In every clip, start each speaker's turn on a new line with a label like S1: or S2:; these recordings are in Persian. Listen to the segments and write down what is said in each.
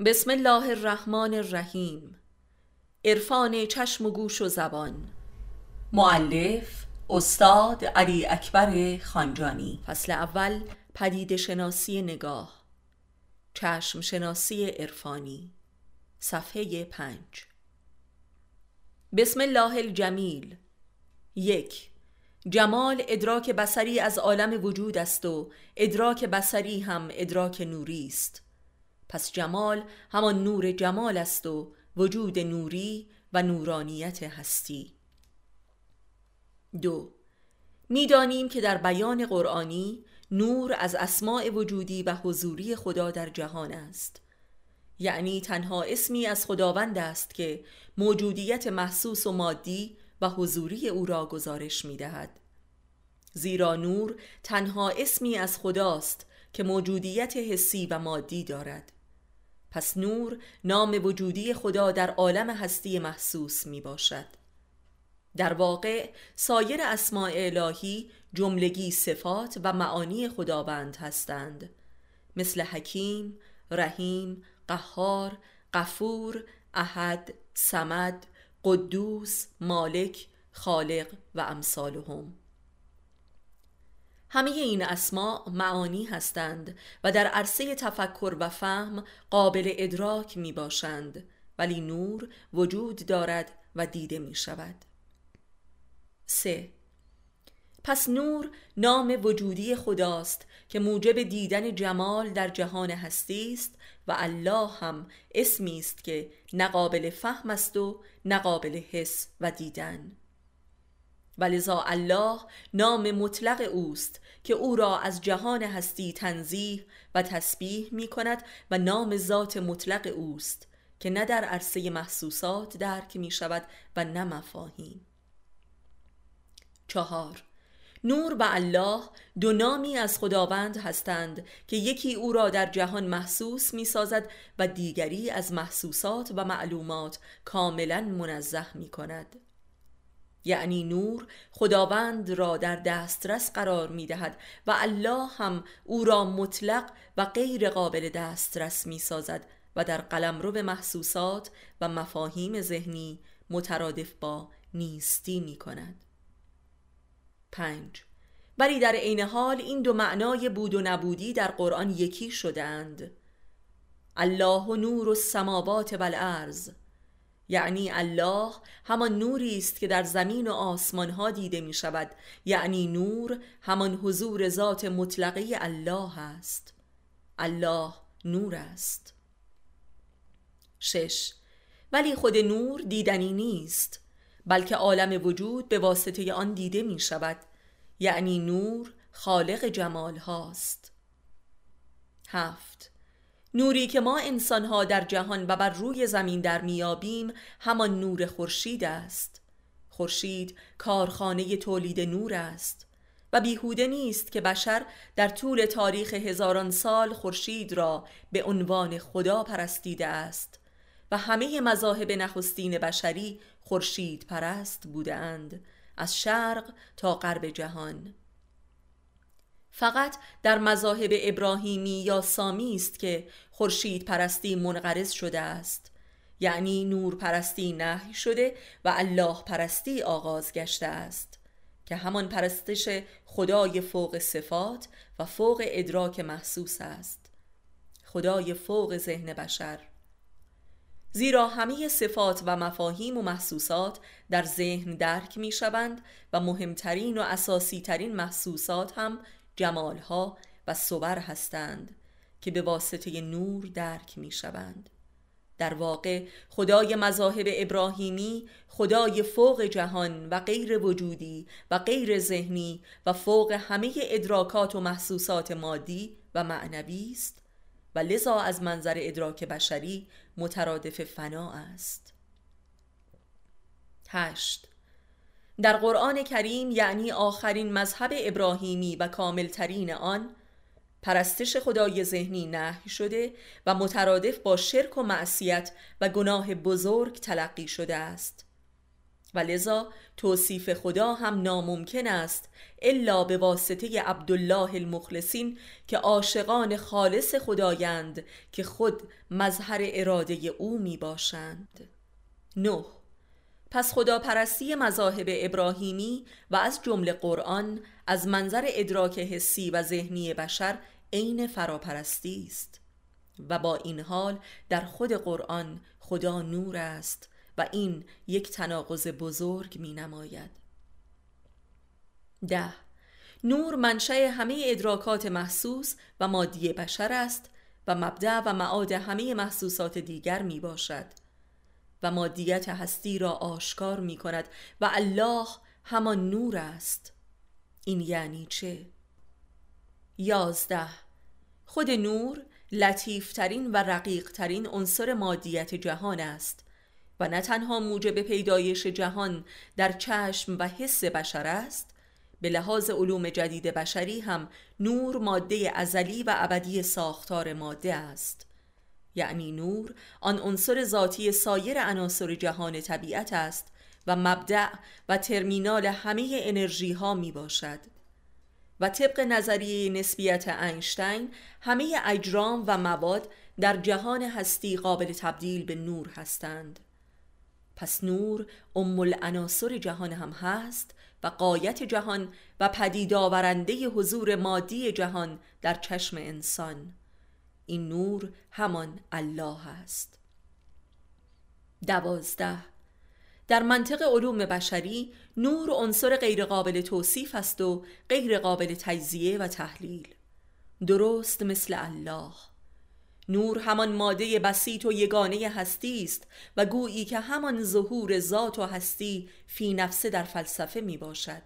S1: بسم الله الرحمن الرحیم. عرفان چشم و گوش و زبان. معلف استاد علی اکبر خانجانی. فصل اول پدید شناسی نگاه. چشم شناسی عرفانی. صفحه پنج. بسم الله الجمیل. یک جمال ادراک بسری از عالم وجود است و ادراک بسری هم ادراک نوری است. پس جمال همان نور جمال است و وجود نوری و نورانیت هستی. دو می‌دانیم که در بیان قرآنی نور از اسماع وجودی و حضوری خدا در جهان است. یعنی تنها اسمی از خداوند است که موجودیت محسوس و مادی و حضوری او را گزارش می دهد. زیرا نور تنها اسمی از خداست که موجودیت حسی و مادی دارد. پس نور نام وجودی خدا در عالم هستی محسوس می باشد در واقع سایر اسماء الهی جملگی صفات و معانی خداوند هستند. مثل حکیم، رحیم، قهار، قفور، احد، سمد، قدوس، مالک، خالق و امثالهم. همه این اسما معانی هستند و در عرصه تفکر و فهم قابل ادراک می باشند ولی نور وجود دارد و دیده می شود 3. پس نور نام وجودی خداست که موجب دیدن جمال در جهان هستی است و الله هم اسمی است که نقابل فهم است و نقابل حس و دیدن ولذا الله نام مطلق اوست که او را از جهان هستی تنزیه و تسبیح می کند و نام ذات مطلق اوست که نه در عرصه محسوسات درک می شود و نه مفاهیم. چهار نور و الله دو نامی از خداوند هستند که یکی او را در جهان محسوس می سازد و دیگری از محسوسات و معلومات کاملا منزه می کند. یعنی نور خداوند را در دسترس قرار می دهد و الله هم او را مطلق و غیر قابل دسترس می سازد و در قلمرو به محسوسات و مفاهیم ذهنی مترادف با نیستی می کند پنج. ولی در عین حال این دو معنای بود و نبودی در قرآن یکی شدند الله و نور السماوات والارض. یعنی الله همان نوری است که در زمین و آسمان ها دیده می شود یعنی نور همان حضور ذات مطلقه الله است. الله نور است. شش. ولی خود نور دیدنی نیست بلکه عالم وجود به واسطه آن دیده می شود یعنی نور خالق جمال هاست هفت. نوری که ما انسانها در جهان و بر روی زمین در میابیم همان نور خورشید است. خورشید کارخانه تولید نور است. و بیهوده نیست که بشر در طول تاریخ هزاران سال خورشید را به عنوان خدا پرستیده است و همه مذاهب نخستین بشری خورشید پرست بودند از شرق تا غرب جهان. فقط در مذاهب ابراهیمی یا سامی است که خورشید پرستی منقرض شده است. یعنی نور پرستی نهی شده و الله پرستی آغاز گشته است. که همان پرستش خدای فوق صفات و فوق ادراک محسوس است. خدای فوق ذهن بشر. زیرا همه صفات و مفاهیم و محسوسات در ذهن درک می شوند و مهمترین و اساسی ترین محسوسات هم جمالها و صور هستند که به واسطه نور درک می شوند در واقع خدای مذاهب ابراهیمی خدای فوق جهان و غیر وجودی و غیر ذهنی و فوق همه ادراکات و محسوسات مادی و معنوی است و لذا از منظر ادراک بشری مترادف فنا است. هشت. در قرآن کریم یعنی آخرین مذهب ابراهیمی و کاملترین آن پرستش خدای ذهنی نهی شده و مترادف با شرک و معصیت و گناه بزرگ تلقی شده است. و لذا توصیف خدا هم ناممکن است الا به واسطه عبدالله المخلصین که عاشقان خالص خدایند که خود مظهر اراده او می باشند نه پس خداپرستی مذاهب ابراهیمی و از جمله قرآن از منظر ادراک حسی و ذهنی بشر عین فراپرستی است و با این حال در خود قرآن خدا نور است و این یک تناقض بزرگ می نماید. ده. نور منشأ همه ادراکات محسوس و مادی بشر است و مبدع و معاد همه محسوسات دیگر می باشد. و مادیت هستی را آشکار می کند و الله همان نور است. این یعنی چه؟ یازده. خود نور لطیفترین و رقیقترین عنصر مادیت جهان است و نه تنها موجب پیدایش جهان در چشم و حس بشر است به لحاظ علوم جدید بشری هم نور ماده ازلی و ابدی ساختار ماده است. یعنی نور آن عنصر ذاتی سایر عناصر جهان طبیعت است و مبدع و ترمینال همه انرژی ها می باشد و طبق نظریه نسبیت اینشتین همه اجرام و مواد در جهان هستی قابل تبدیل به نور هستند. پس نور ام العناصر جهان هم هست و قایت جهان و پدید آورنده حضور مادی جهان در چشم انسان. این نور همان الله است. دوازده. در منطق علوم بشری نور عنصر غیرقابل توصیف است و غیرقابل تجزیه و تحلیل. درست مثل الله. نور همان ماده بسیط و یگانه هستی است و گویی که همان ظهور ذات و هستی فی نفسه در فلسفه می باشد.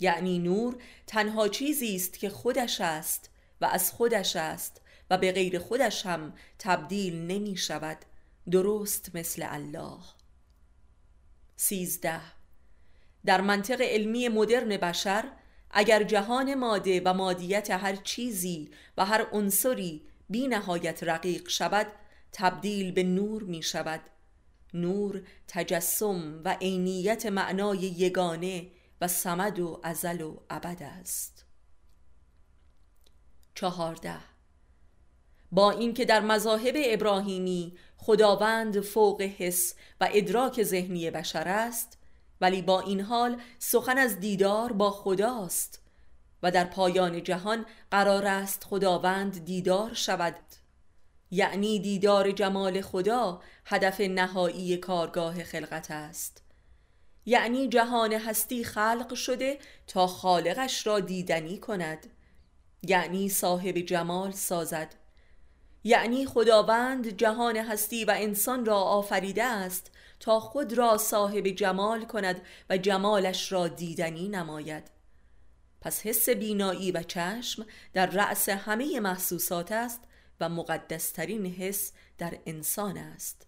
S1: یعنی نور تنها چیزی است که خودش است و از خودش است و به غیر خودش هم تبدیل نمی شود. درست مثل الله. سیزده. در منطق علمی مدرن بشر اگر جهان ماده و مادیت هر چیزی و هر عنصری بی نهایت رقیق شود تبدیل به نور می شود. نور تجسم و عینیت معنای یگانه و سمد و ازل و ابد است. چهارده. با اینکه در مذاهب ابراهیمی خداوند فوق حس و ادراک ذهنی بشر است ولی با این حال سخن از دیدار با خداست و در پایان جهان قرار است خداوند دیدار شود. یعنی دیدار جمال خدا هدف نهایی کارگاه خلقت است. یعنی جهان هستی خلق شده تا خالقش را دیدنی کند. یعنی صاحب جمال سازد. یعنی خداوند جهان هستی و انسان را آفریده است تا خود را صاحب جمال کند و جمالش را دیدنی نماید. پس حس بینایی و چشم در رأس همه محسوسات است و مقدسترین حس در انسان است.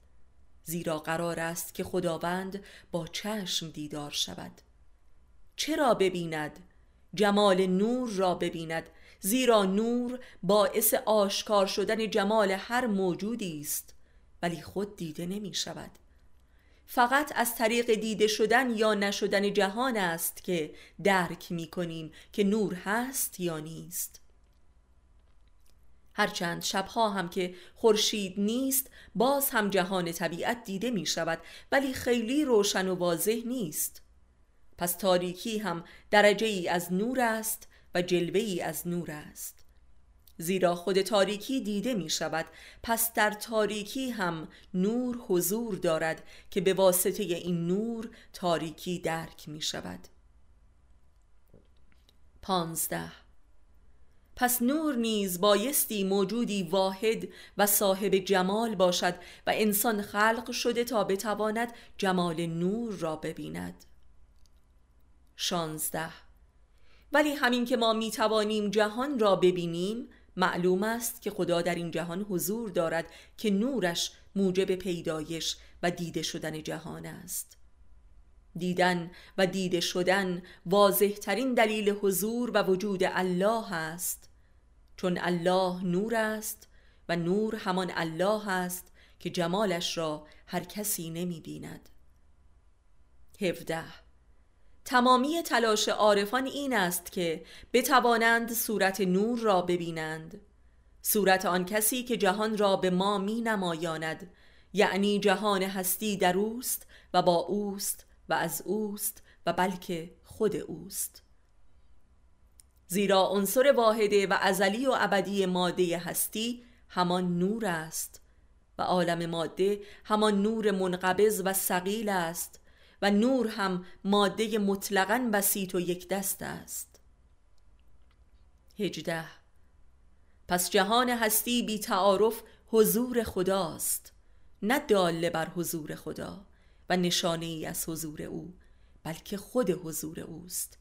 S1: زیرا قرار است که خداوند با چشم دیدار شود. چرا ببیند؟ جمال نور را ببیند زیرا نور باعث آشکار شدن جمال هر موجودی است ولی خود دیده نمی شود. فقط از طریق دیده شدن یا نشدن جهان است که درک می کنیم که نور هست یا نیست. هرچند شبها هم که خورشید نیست باز هم جهان طبیعت دیده می شود ولی خیلی روشن و واضح نیست. پس تاریکی هم درجه ای از نور است و جلوه ای از نور است. زیرا خود تاریکی دیده می شود پس در تاریکی هم نور حضور دارد که به واسطه این نور تاریکی درک می شود پانزده. پس نور نیز بایستی موجودی واحد و صاحب جمال باشد و انسان خلق شده تا بتواند جمال نور را ببیند. شانزده. ولی همین که ما می توانیم جهان را ببینیم معلوم است که خدا در این جهان حضور دارد که نورش موجب پیدایش و دیده شدن جهان است. دیدن و دیده شدن واضح ترین دلیل حضور و وجود الله است. چون الله نور است و نور همان الله است که جمالش را هر کسی نمی بیند 17 تمامی تلاش عارفان این است که بتوانند صورت نور را ببینند. صورت آن کسی که جهان را به ما می نمایاند یعنی جهان هستی در اوست و با اوست و از اوست و بلکه خود اوست. زیرا عنصر واحده و ازلی و ابدی ماده هستی همان نور است و عالم ماده همان نور منقبض و سقیل است و نور هم ماده مطلقا بسیط و یک دست است. هجده. پس جهان هستی بی تعارف حضور خداست. نه داله بر حضور خدا و نشانه ای از حضور او بلکه خود حضور اوست.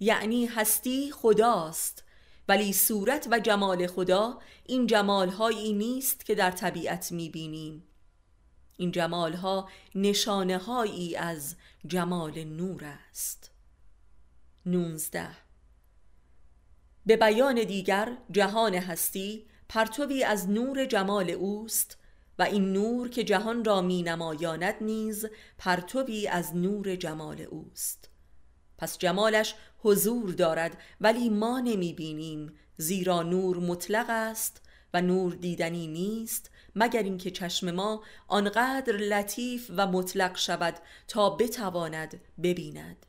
S1: یعنی هستی خداست ولی صورت و جمال خدا این جمالهایی نیست که در طبیعت می‌بینیم. این جمالها نشانه هایی از جمال نور است. نونزده. به بیان دیگر جهان هستی پرتوی از نور جمال اوست و این نور که جهان را می نمایاند نیز پرتوی از نور جمال اوست. پس جمالش حضور دارد ولی ما نمی بینیم زیرا نور مطلق است و نور دیدنی نیست مگر اینکه چشم ما آنقدر لطیف و مطلق شود تا بتواند ببیند.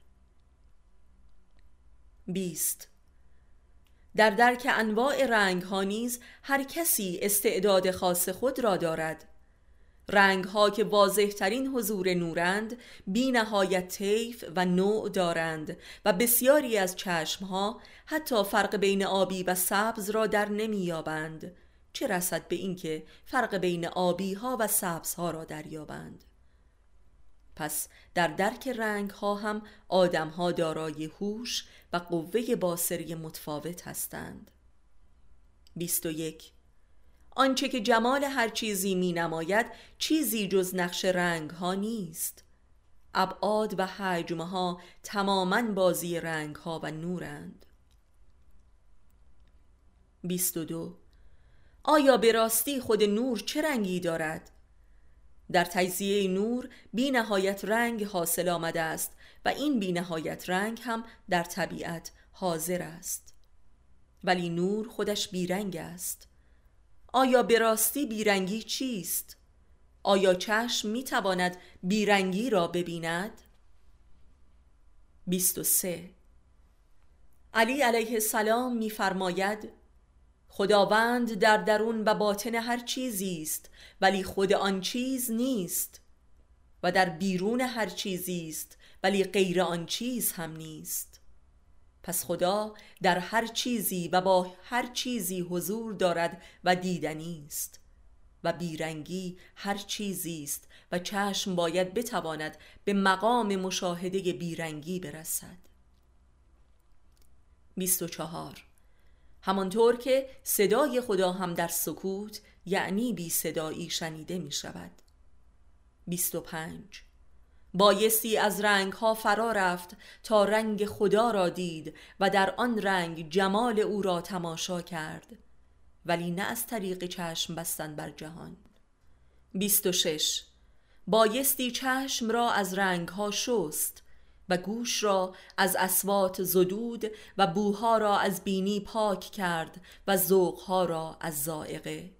S1: بیست. در درک انواع رنگ ها نیز هر کسی استعداد خاص خود را دارد. رنگ ها که واضح ترین حضور نورند بی نهایت طیف و نوع دارند و بسیاری از چشم ها حتی فرق بین آبی و سبز را در نمییابند. چه رسد به اینکه فرق بین آبی ها و سبز ها را دریابند؟ پس در درک رنگ ها هم آدم ها دارای هوش و قوه باسری متفاوت هستند. 21 آنچه که جمال هر چیزی می نماید چیزی جز نقش رنگ ها نیست. ابعاد و حجم ها تماما بازی رنگ ها و نورند. 22 آیا به راستی خود نور چه رنگی دارد؟ در تجزیه نور بی نهایت رنگ حاصل آمده است و این بی نهایت رنگ هم در طبیعت حاضر است ولی نور خودش بیرنگ است آیا به راستی بیرنگی چیست؟ آیا چشم می تواند بیرنگی را ببیند؟ 23 علی علیه السلام میفرماید خداوند در درون و باطن هر چیزی است ولی خود آن چیز نیست. و در بیرون هر چیزی است ولی غیر آن چیز هم نیست. پس خدا در هر چیزی و با هر چیزی حضور دارد و دیدنی است. و بیرنگی هر چیزی است و چشم باید بتواند به مقام مشاهده بیرنگی برسد. 24 همانطور که صدای خدا هم در سکوت یعنی بی صدایی شنیده می شود. 25 بایستی از رنگ ها فرا رفت تا رنگ خدا را دید و در آن رنگ جمال او را تماشا کرد. ولی نه از طریق چشم بستن بر جهان. 26 بایستی چشم را از رنگ ها شست و گوش را از اسوات زدود و بوها را از بینی پاک کرد و ذوقها را از زائقه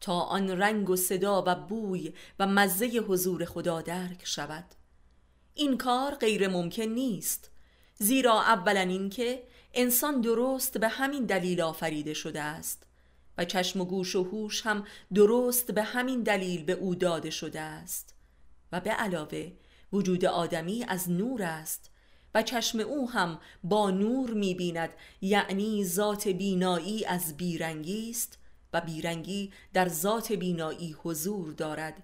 S1: تا آن رنگ و صدا و بوی و مزه حضور خدا درک شود. این کار غیر ممکن نیست زیرا اولا اینکه انسان درست به همین دلیل آفریده شده است و چشم و گوش و هوش هم درست به همین دلیل به او داده شده است. و به علاوه وجود آدمی از نور است و چشم او هم با نور می‌بیند یعنی ذات بینایی از بیرنگی است و بیرنگی در ذات بینایی حضور دارد.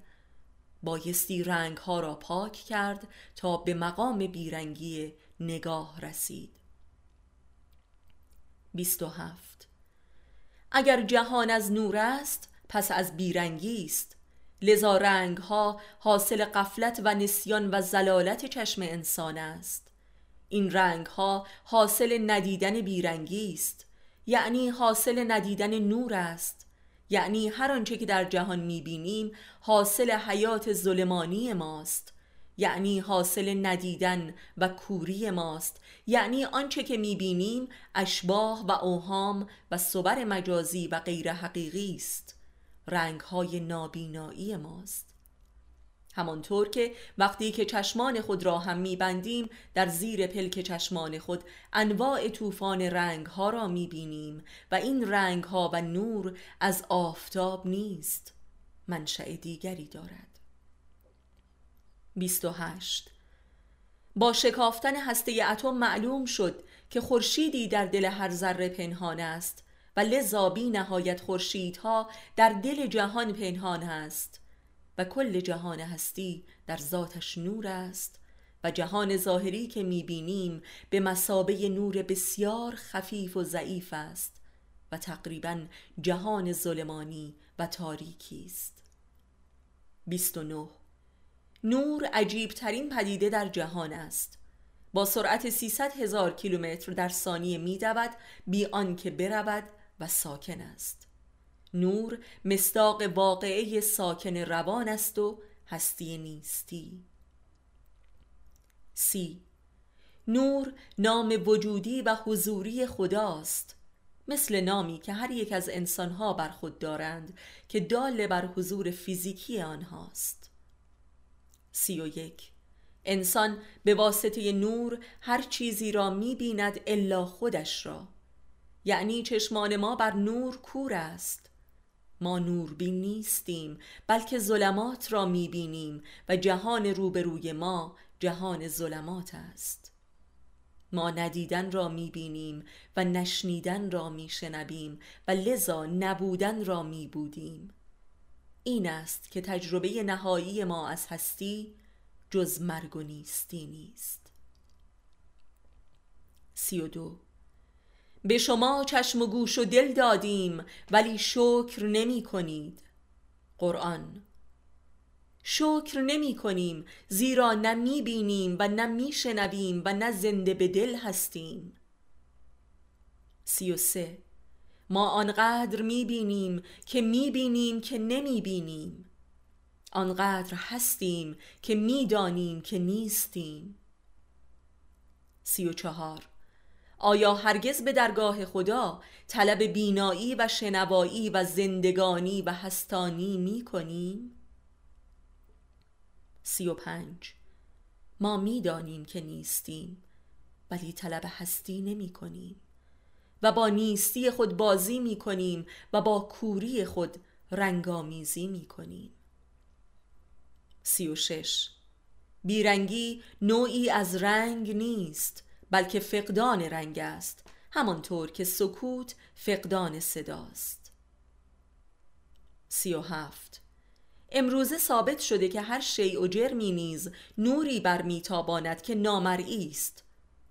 S1: بایستی رنگ ها را پاک کرد تا به مقام بیرنگی نگاه رسید. 27 اگر جهان از نور است پس از بیرنگی است. لذا رنگ ها حاصل قفلت و نسیان و زلالت چشم انسان است. این رنگ ها حاصل ندیدن بیرنگی است. یعنی حاصل ندیدن نور است. یعنی هر آنچه که در جهان می‌بینیم حاصل حیات ظلمانی ماست. یعنی حاصل ندیدن و کوری ماست. یعنی آنچه که می‌بینیم اشباه و اوهام و صبر مجازی و غیر حقیقی است. رنگهای نابینایی ماست. همانطور که وقتی که چشمان خود را هم میبندیم در زیر پلک چشمان خود انواع طوفان رنگ ها را می‌بینیم و این رنگ ها و نور از آفتاب نیست. منشأ دیگری دارد. 28 با شکافتن هسته اتم معلوم شد که خورشیدی در دل هر ذره پنهان است و لذا بی نهایت خورشیدها در دل جهان پنهان است و کل جهان هستی در ذاتش نور است و جهان ظاهری که می‌بینیم به مسابه نور بسیار خفیف و ضعیف است و تقریبا جهان ظلمانی و تاریکی است. 29 نور عجیب ترین پدیده در جهان است. با سرعت 300 هزار کیلومتر در ثانیه می دود بی آنکه برود و ساکن است. نور مستاق واقعه ساکن روان است و هستی نیستی. سی. نور نام وجودی و حضوری خداست. مثل نامی که هر یک از انسانها بر خود دارند که دال بر حضور فیزیکی آنهاست. سی و یک. انسان به واسطه نور هر چیزی را می بیند الا خودش را. یعنی چشمان ما بر نور کور است. ما نوربین نیستیم بلکه ظلمات را می بینیم و جهان روبروی ما جهان ظلمات است. ما ندیدن را می بینیم و نشنیدن را می شنبیم و لذا نبودن را می بودیم این است که تجربه نهایی ما از هستی جز مرگ و نیستی نیست. سی و دو به شما چشم و گوش و دل دادیم ولی شکر نمی کنید. قرآن شکر نمی کنیم زیرا نه می بینیم و نه می شنویم و نه زنده به دل هستیم. سی و سه ما آنقدر می بینیم که می بینیم که نمی بینیم. آنقدر هستیم که می دانیم که نیستیم. سی و چهار آیا هرگز به درگاه خدا طلب بینایی و شنوایی و زندگانی و هستانی می کنیم؟ سی و پنج. ما می دانیم که نیستیم ولی طلب هستی نمی کنیم. و با نیستی خود بازی می کنیم و با کوری خود رنگامیزی می کنیم. سی و شش. بیرنگی نوعی از رنگ نیست. بلکه فقدان رنگ است همانطور که سکوت فقدان صداست. سی و هفت. امروزه ثابت شده که هر شیء و جرمی نیز نوری بر میتاباند که نامرئی است.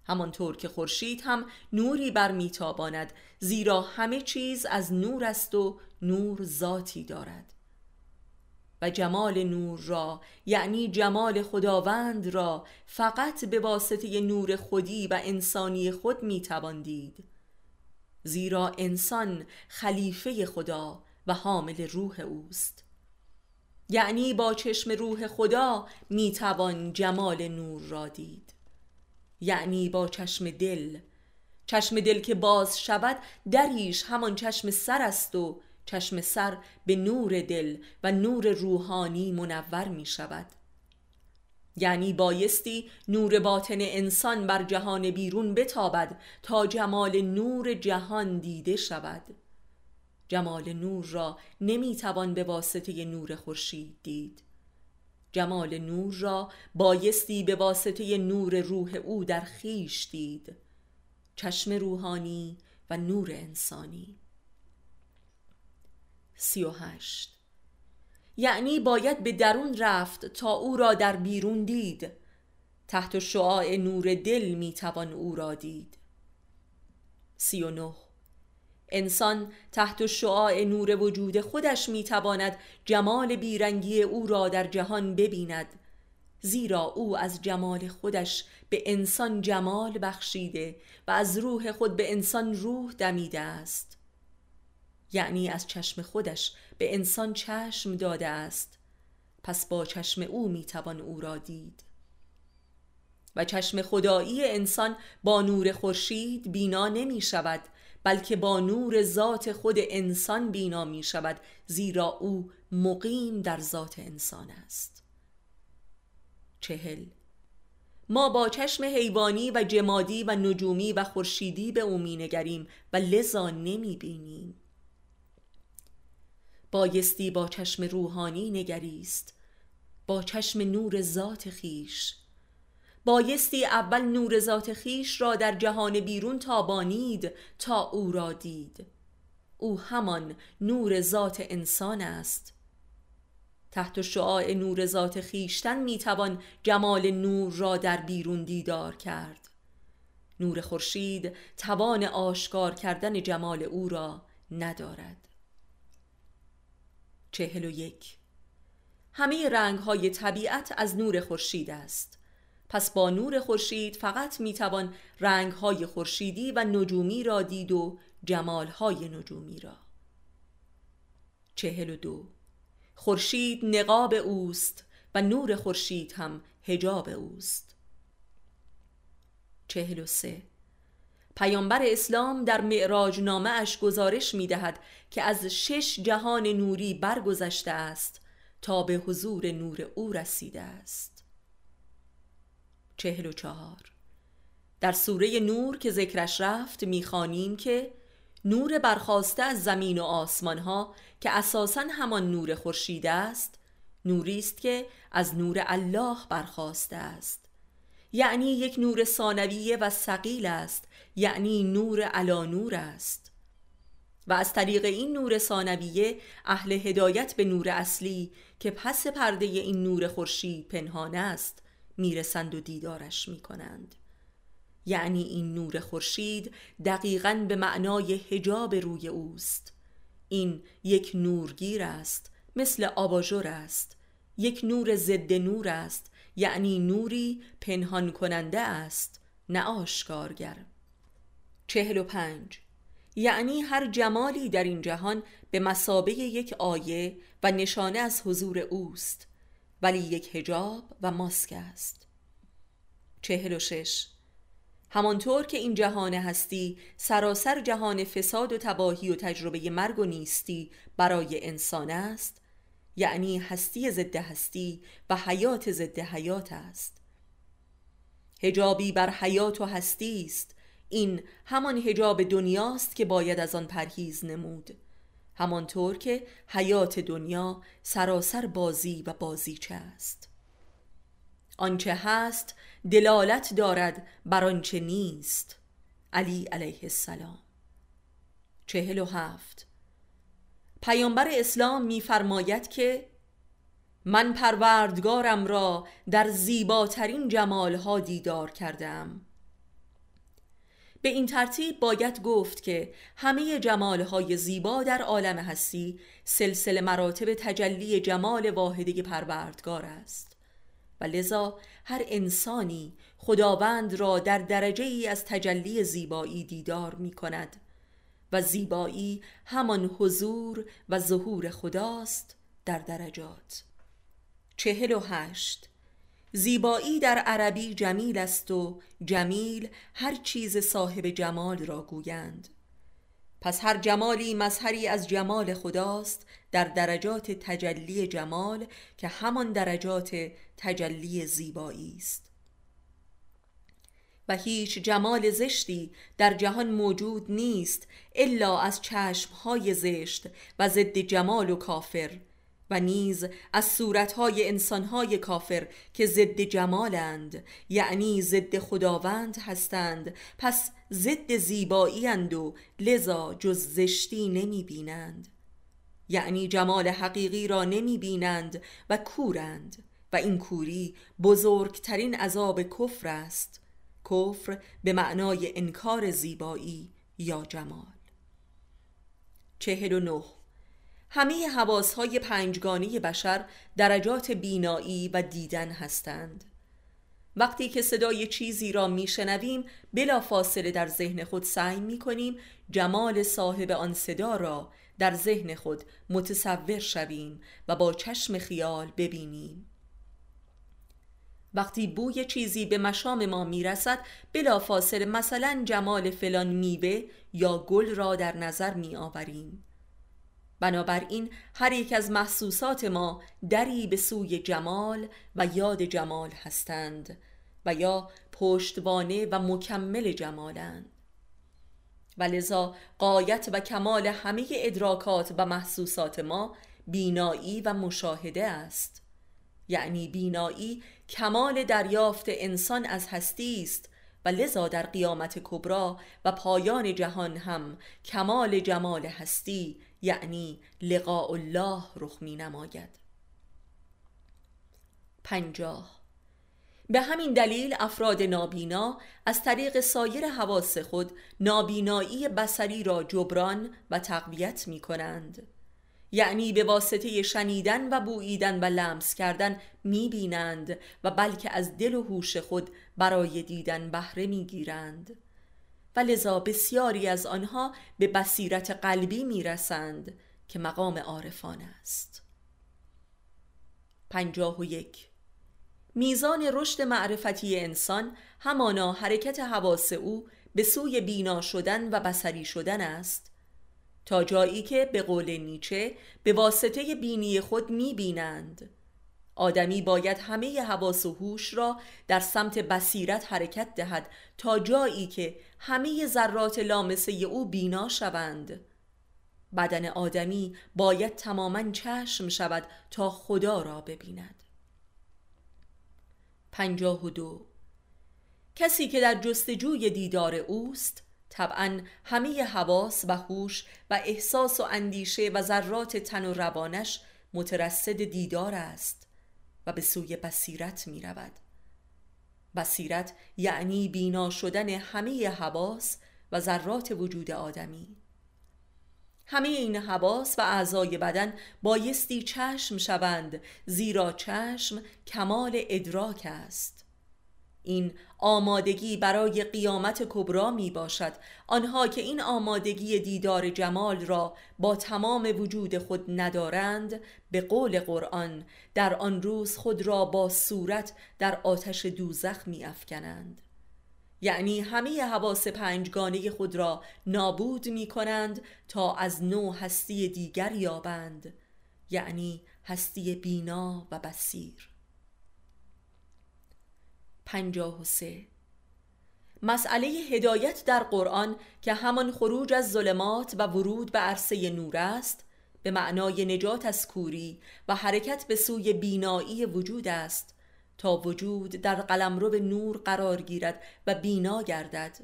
S1: همانطور که خورشید هم نوری بر میتاباند زیرا همه چیز از نور است و نور ذاتی دارد. و جمال نور را یعنی جمال خداوند را فقط به واسطه نور خودی و انسانی خود می‌توان دید زیرا انسان خلیفه خدا و حامل روح اوست. یعنی با چشم روح خدا می‌توان جمال نور را دید. یعنی با چشم دل. چشم دل که باز شود دریش همان چشم سر است و چشم سر به نور دل و نور روحانی منور می شود. یعنی بایستی نور باطن انسان بر جهان بیرون بتابد تا جمال نور جهان دیده شود. جمال نور را نمی‌توان به واسطه نور خورشید دید. جمال نور را بایستی به واسطه نور روح او در خیش دید. چشم روحانی و نور انسانی. سی و هشت. یعنی باید به درون رفت تا او را در بیرون دید. تحت شعاع نور دل می‌توان او را دید. سی و نه. انسان تحت شعاع نور وجود خودش می‌تواند جمال بیرنگی او را در جهان ببیند زیرا او از جمال خودش به انسان جمال بخشیده و از روح خود به انسان روح دمیده است. یعنی از چشم خودش به انسان چشم داده است. پس با چشم او می‌توان او را دید. و چشم خدایی انسان با نور خورشید بینا نمی شود بلکه با نور ذات خود انسان بینا می شود زیرا او مقیم در ذات انسان است. چهل. ما با چشم حیوانی و جمادی و نجومی و خورشیدی به او نگریم و لذا نمی بینیم بایستی با چشم روحانی نگریست با چشم نور ذات خیش بایستی اول نور ذات خیش را در جهان بیرون تابانید تا او را دید. او همان نور ذات انسان است. تحت شعاع نور ذات خیشتن می‌توان جمال نور را در بیرون دیدار کرد. نور خورشید توان آشکار کردن جمال او را ندارد. چهل و یک. همه رنگ های طبیعت از نور خورشید است. پس با نور خورشید فقط می‌توان رنگ های خورشیدی و نجومی را دید و جمال های نجومی را. چهل و دو. خورشید نقاب اوست و نور خورشید هم هجاب اوست. چهل و سه. پیامبر اسلام در معراج نامه اش گزارش می دهد که از شش جهان نوری برگذشته است تا به حضور نور او رسیده است. چهل و چهار. در سوره نور که ذکرش رفت می‌خوانیم که نور برخواسته از زمین و آسمان ها که اساسا همان نور خورشید است نوری است که از نور الله برخواسته است. یعنی یک نور ثانویه و سقیل است یعنی نور علا نور است. و از طریق این نور ثانویه اهل هدایت به نور اصلی که پس پرده این نور خورشید پنهان است می‌رسند و دیدارش می‌کنند. یعنی این نور خورشید دقیقا به معنای هجاب روی اوست. این یک نورگیر است مثل آباژور است. یک نور ضد نور است یعنی نوری پنهان کننده است نه آشکارگر. چهل و پنج. یعنی هر جمالی در این جهان به مسابه یک آیه و نشانه از حضور اوست ولی یک هجاب و ماسک است. چهل و شش. همانطور که این جهان هستی سراسر جهان فساد و تباهی و تجربه مرگ و نیستی برای انسان است یعنی هستی ضد هستی و حیات ضد حیات است. هجابی بر حیات و هستی است. این همان هجاب دنیاست که باید از آن پرهیز نمود. همانطور که حیات دنیا سراسر بازی و بازیچه است. آنچه هست دلالت دارد بر آنچه نیست. علی علیه السلام. چهل و هفت. پیامبر اسلام میفرماید که من پروردگارم را در زیباترین جمالها دیدار کردم. به این ترتیب باید گفت که همه جمالهای زیبا در عالم هستی سلسله مراتب تجلی جمال واحده پروردگار است. و لذا هر انسانی خداوند را در درجه ای از تجلی زیبایی دیدار می کند و زیبایی همان حضور و ظهور خداست در درجات. چهل و هشت. زیبایی در عربی جمیل است و جمیل هر چیز صاحب جمال را گویند. پس هر جمالی مظهری از جمال خداست در درجات تجلی جمال که همان درجات تجلی زیبایی است. و هیچ جمال زشتی در جهان موجود نیست الا از چشمهای زشت و ضد جمال و کافر و نیز از صورتهای انسانهای کافر که ضد جمالند یعنی ضد خداوند هستند. پس ضد زیبایی اند و لذا جز زشتی نمی بینند یعنی جمال حقیقی را نمی بینند و کورند و این کوری بزرگترین عذاب کفر است. کفر به معنای انکار زیبایی یا جمال. چهل و نه. همه حواس های پنجگانی بشر درجات بینایی و دیدن هستند. وقتی که صدای چیزی را میشنویم بلا فاصله در ذهن خود سعی می کنیم جمال صاحب آن صدا را در ذهن خود متصور شویم و با چشم خیال ببینیم. وقتی بوی چیزی به مشام ما می‌رسد بلافاصله مثلا جمال فلان میوه یا گل را در نظر می آوریم بنابراین هر یک از محسوسات ما دری به سوی جمال و یاد جمال هستند و یا پشتوانه و مکمل جمالند. و لذا قایت و کمال همه ادراکات و محسوسات ما بینایی و مشاهده است. یعنی بینایی کمال دریافت انسان از هستی است و لذا در قیامت کبرا و پایان جهان هم کمال جمال هستی یعنی لقاء الله رخ می نماید. پنجاه. به همین دلیل افراد نابینا از طریق سایر حواس خود نابینایی بسری را جبران و تقویت می کنند. یعنی به واسطه شنیدن و بوییدن و لمس کردن می بینند و بلکه از دل و هوش خود برای دیدن بهره می گیرند و لذا بسیاری از آنها به بصیرت قلبی می رسند که مقام عارفان است. پنجاه و یک. میزان رشد معرفتی انسان همانا حرکت حواس او به سوی بینا شدن و بسری شدن است. تا جایی که به قول نیچه به واسطه بینی خود می بینند آدمی باید همه حواس و هوش را در سمت بصیرت حرکت دهد تا جایی که همه ذرات لامسه او بینا شوند. بدن آدمی باید تماما چشم شود تا خدا را ببیند. پنجاه و دو. کسی که در جستجوی دیدار اوست طبعا همه حواس و هوش و احساس و اندیشه و ذرات تن و روانش مترصد دیدار است و به سوی بصیرت می رود بصیرت یعنی بینا شدن همه حواس و ذرات وجود آدمی. همه این حواس و اعضای بدن بایستی چشم شوند زیرا چشم کمال ادراک است. این آمادگی برای قیامت کبرا می باشد. آنها که این آمادگی دیدار جمال را با تمام وجود خود ندارند به قول قرآن در آن روز خود را با صورت در آتش دوزخ می افکنند. یعنی همه حواس پنجگانه خود را نابود می کنند تا از نو هستی دیگر یابند. یعنی هستی بینا و بسیر پنجاه و سه. مسئله هدایت در قرآن که همان خروج از ظلمات و ورود به عرصه نور است به معنای نجات از کوری و حرکت به سوی بینایی وجود است تا وجود در قلمرو نور قرار گیرد و بینا گردد.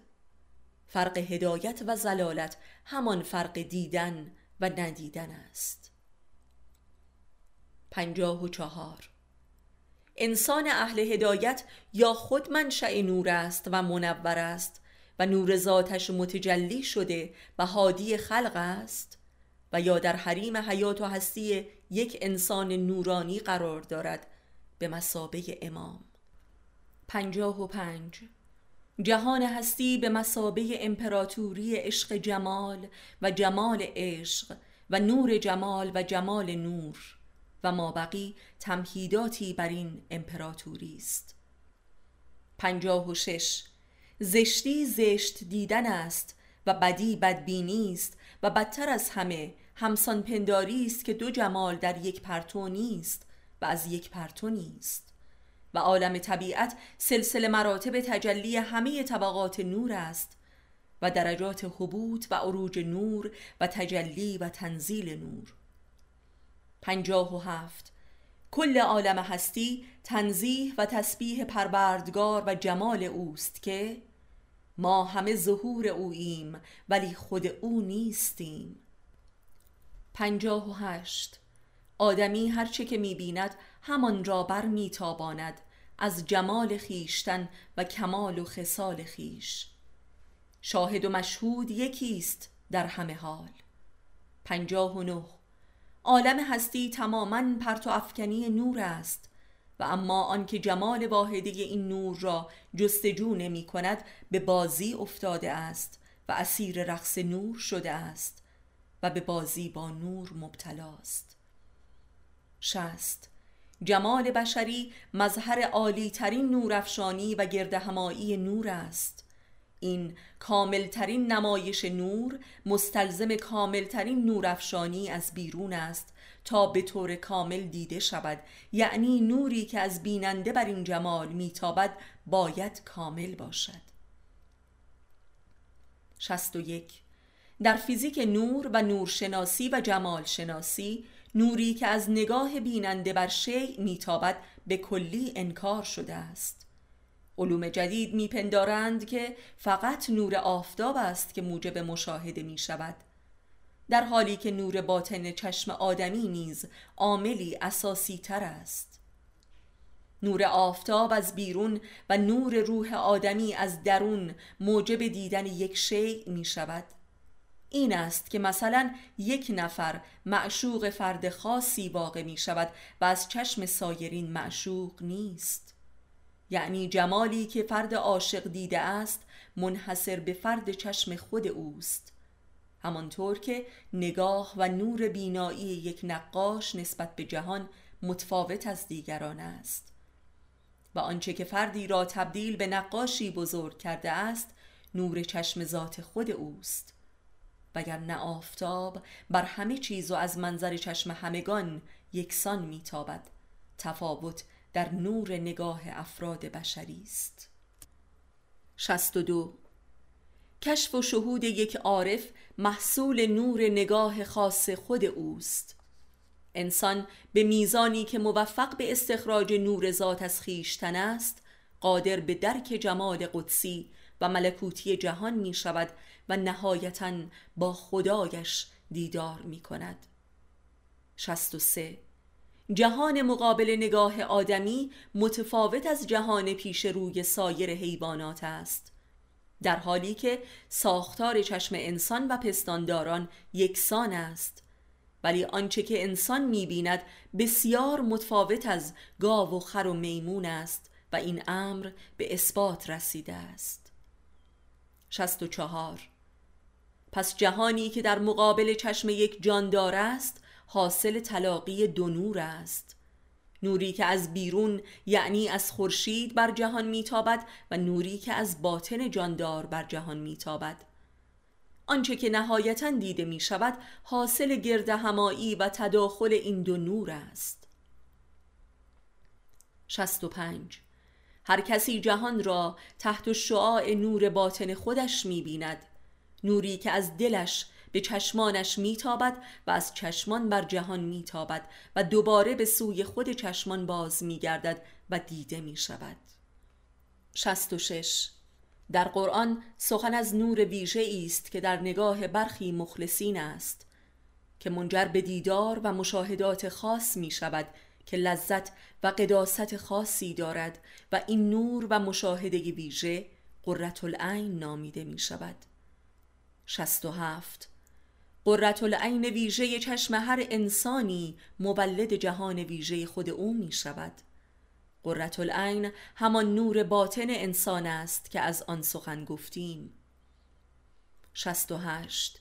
S1: فرق هدایت و زلالت همان فرق دیدن و ندیدن است. پنجاه و چهار. انسان اهل هدایت یا خود منشأ نور است و منور است و نور ذاتش متجلی شده و هادی خلق است و یا در حریم حیات و هستی یک انسان نورانی قرار دارد به مسابه امام. پنجاه و پنج. جهان هستی به مسابه امپراتوری عشق جمال و جمال عشق و نور جمال و جمال نور. و ما بقی تمهیداتی بر این امپراتوری است. پنجاه و شش. زشتی زشت دیدن است و بدی بدبینی است و بدتر از همه همسان پنداری است که دو جمال در یک پرتو نیست و از یک پرتو نیست. و عالم طبیعت سلسله مراتب تجلی همه طبقات نور است و درجات حبوط و عروج نور و تجلی و تنزیل نور. پنجاه و هفت. کل عالم هستی تنزیح و تسبیح پروردگار و جمال اوست که ما همه ظهور اوییم ولی خود او نیستیم. پنجاه و هشت. آدمی هرچه که می‌بیند همان را بر میتاباند از جمال خیشتن و کمال و خصال خیش شاهد و مشهود یکیست در همه حال. پنجاه و نه. عالم هستی تماما پرتو افکنی نور است. و اما آنکه جمال واحدی این نور را جستجو نمی کند به بازی افتاده است و اسیر رقص نور شده است و به بازی با نور مبتلاست شست جمال بشری مظهر عالی ترین نورافشانی و گردهمایی نور است. این کاملترین نمایش نور مستلزم کاملترین نورافشانی از بیرون است تا به طور کامل دیده شود. یعنی نوری که از بیننده بر این جمال میتابد باید کامل باشد. 61 در فیزیک نور و نورشناسی و جمال شناسی نوری که از نگاه بیننده بر شیء میتابد به کلی انکار شده است. علوم جدید میپندارند که فقط نور آفتاب است که موجب مشاهده می شود در حالی که نور باطن چشم آدمی نیز عاملی اساسی تر است. نور آفتاب از بیرون و نور روح آدمی از درون موجب دیدن یک شیء می شود این است که مثلا یک نفر معشوق فرد خاصی واقع می شود و از چشم سایرین معشوق نیست. یعنی جمالی که فرد عاشق دیده است منحصر به فرد چشم خود اوست. همانطور که نگاه و نور بینایی یک نقاش نسبت به جهان متفاوت از دیگران است. و آنچه که فردی را تبدیل به نقاشی بزرگ کرده است نور چشم ذات خود اوست. وگرنه آفتاب بر همه چیز و از منظر چشم همگان یکسان میتابد. تفاوت در نور نگاه افراد بشری است. 62 کشف و شهود یک عارف محصول نور نگاه خاص خود اوست. انسان به میزانی که موفق به استخراج نور ذات از خیشتن است قادر به درک جمال قدسی و ملکوتی جهان می شود و نهایتا با خدایش دیدار می کند. 63 جهان مقابل نگاه آدمی متفاوت از جهان پیش روی سایر حیوانات است. در حالی که ساختار چشم انسان و پستانداران یکسان است. ولی آنچه که انسان می‌بیند بسیار متفاوت از گاو و خر و میمون است و این امر به اثبات رسیده است. 64 پس جهانی که در مقابل چشم یک جاندار است حاصل تلاقی دو نور است. نوری که از بیرون یعنی از خورشید بر جهان میتابد و نوری که از باطن جاندار بر جهان میتابد. آنچه که نهایتا دیده می شود حاصل گرد همایی و تداخل این دو نور است. 65 هر کسی جهان را تحت شعاع نور باطن خودش می بیند نوری که از دلش به چشمانش میتابد و از چشمان بر جهان میتابد و دوباره به سوی خود چشمان باز میگردد و دیده می شود 66 در قرآن سخن از نور ویژه است که در نگاه برخی مخلصین است که منجر به دیدار و مشاهدات خاص می شود که لذت و قداست خاصی دارد و این نور و مشاهده ویژه قررت العین نامیده می شود 67 قررت العین ویژه چشم هر انسانی مولد جهان ویژه خود او می شود. قررت العین همان نور باطن انسان است که از آن سخن گفتیم. 68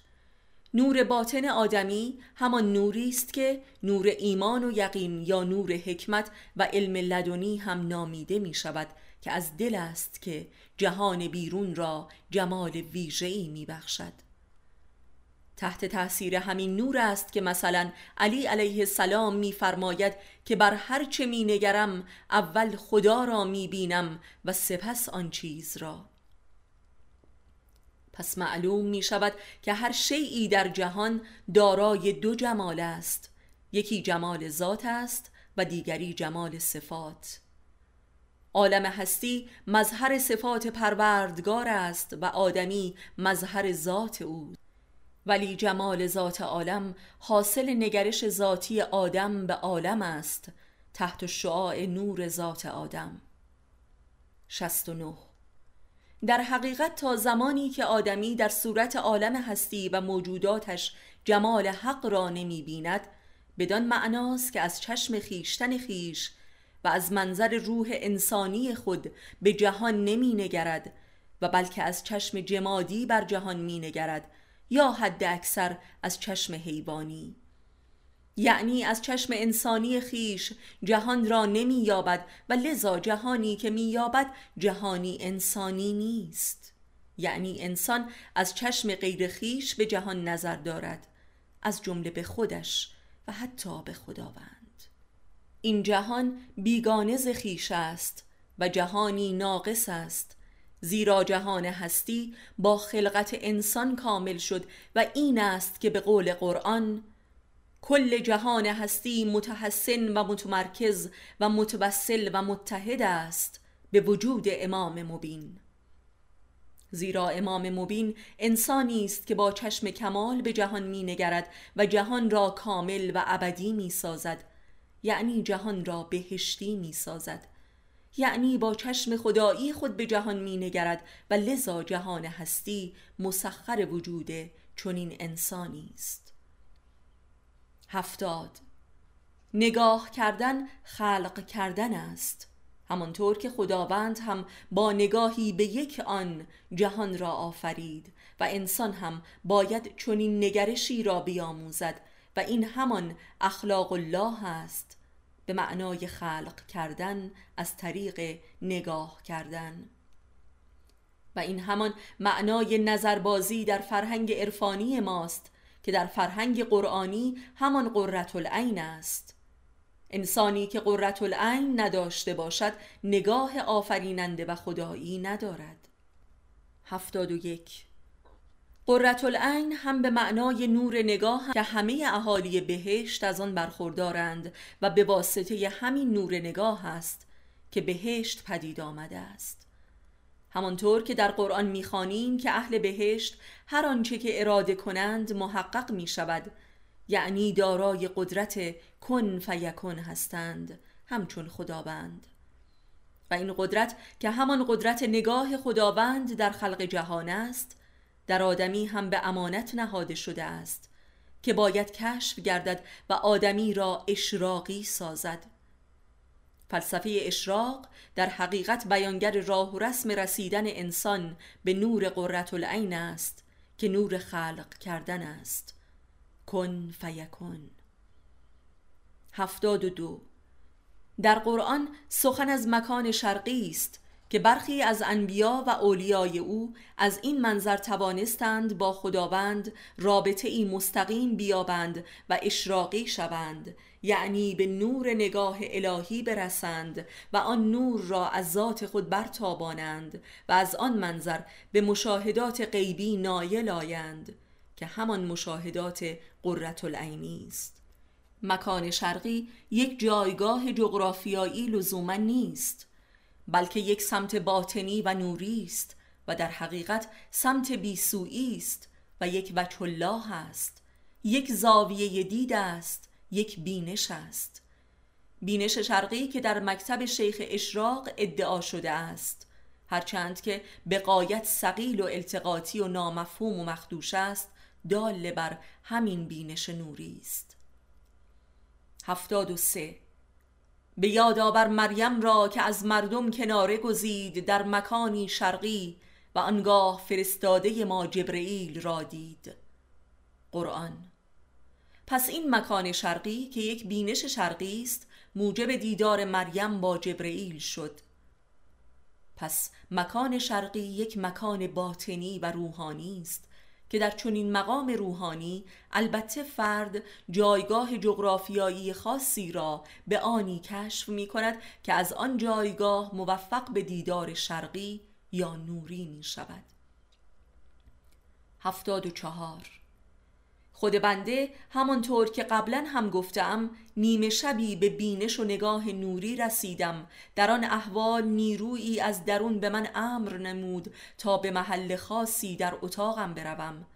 S1: نور باطن آدمی همان نوری است که نور ایمان و یقین یا نور حکمت و علم لدنی هم نامیده می شود که از دل است که جهان بیرون را جمال ویژه‌ای می بخشد. تحت تاثیر همین نور است که مثلا علی علیه السلام میفرماید که بر هر چه می نگرم اول خدا را می بینم و سپس آن چیز را. پس معلوم می شود که هر شیعی در جهان دارای دو جمال است. یکی جمال ذات است و دیگری جمال صفات. عالم هستی مظهر صفات پروردگار است و آدمی مظهر ذات او. ولی جمال ذات عالم حاصل نگرش ذاتی آدم به عالم است تحت شعاع نور ذات آدم. 69 در حقیقت تا زمانی که آدمی در صورت عالم هستی و موجوداتش جمال حق را نمی بیند بدان معناست که از چشم خیشتن خیش و از منظر روح انسانی خود به جهان نمی نگرد و بلکه از چشم جمادی بر جهان می نگرد یا حد اکثر از چشم حیوانی. یعنی از چشم انسانی خیش جهان را نمی یابد و لذا جهانی که می یابد جهانی انسانی نیست. یعنی انسان از چشم غیر خیش به جهان نظر دارد از جمله به خودش و حتی به خداوند. این جهان بیگانه ز خیش است و جهانی ناقص است. زیرا جهان هستی با خلقت انسان کامل شد و این است که به قول قرآن کل جهان هستی متحسن و متمرکز و متوسل و متحد است به وجود امام مبین. زیرا امام مبین انسانی است که با چشم کمال به جهان می نگرد و جهان را کامل و ابدی می سازد یعنی جهان را بهشتی می سازد یعنی با چشم خدایی خود به جهان می نگرد و لذا جهان هستی مسخر وجود چنین انسانی است. هفتاد نگاه کردن خلق کردن است. همانطور که خداوند هم با نگاهی به یک آن جهان را آفرید و انسان هم باید چنین نگرشی را بیاموزد و این همان اخلاق الله است به معنای خلق کردن از طریق نگاه کردن. و این همان معنای نظربازی در فرهنگ عرفانی ماست که در فرهنگ قرآنی همان قررت العین است. انسانی که قررت العین نداشته باشد نگاه آفریننده و خدایی ندارد. هفتاد و یک قررت العین هم به معنای نور نگاه که همه اهالی بهشت از آن برخوردارند و به واسطه همین نور نگاه است که بهشت پدید آمده است. همانطور که در قرآن می‌خوانیم که اهل بهشت هر آنچه که اراده کنند محقق می شود یعنی دارای قدرت کن فیکن هستند همچون خداوند. و این قدرت که همان قدرت نگاه خداوند در خلق جهان است در آدمی هم به امانت نهاده شده است که باید کشف گردد و آدمی را اشراقی سازد. فلسفه اشراق در حقیقت بیانگر راه و رسم رسیدن انسان به نور قررت العین است که نور خلق کردن است. کن فیکن. هفتاد و دو. در قرآن سخن از مکان شرقی است که برخی از انبیا و اولیای او از این منظر توانستند با خداوند رابطه ای مستقیم بیابند و اشراقی شوند یعنی به نور نگاه الهی برسند و آن نور را از ذات خود برتابانند و از آن منظر به مشاهدات غیبی نایل آیند که همان مشاهدات قررت العینی است. مکان شرقی یک جایگاه جغرافیایی لزوما نیست. بلکه یک سمت باطنی و نوری است و در حقیقت سمت بیسویی است و یک وجه الله است. یک زاویه دید است یک بینش است. بینش شرقی که در مکتب شیخ اشراق ادعا شده است. هرچند که به قایت سقیل و التقاطی و نامفهوم و مخدوش است دال بر همین بینش نوری است. هفتاد و سه. به یاد آور مریم را که از مردم کناره گزید در مکانی شرقی و آنگاه فرستاده ما جبرئیل را دید. قرآن پس این مکان شرقی که یک بینش شرقی است موجب دیدار مریم با جبرئیل شد. پس مکان شرقی یک مکان باطنی و روحانی است. که در چنین مقام روحانی البته فرد جایگاه جغرافیایی خاصی را به آنی کشف می کند که از آن جایگاه موفق به دیدار شرقی یا نوری می شود هفتاد و چهار خود بنده همانطور که قبلا هم گفتم نیمه شبی به بینش و نگاه نوری رسیدم. در آن احوال نیرویی از درون به من امر نمود تا به محل خاصی در اتاقم بروم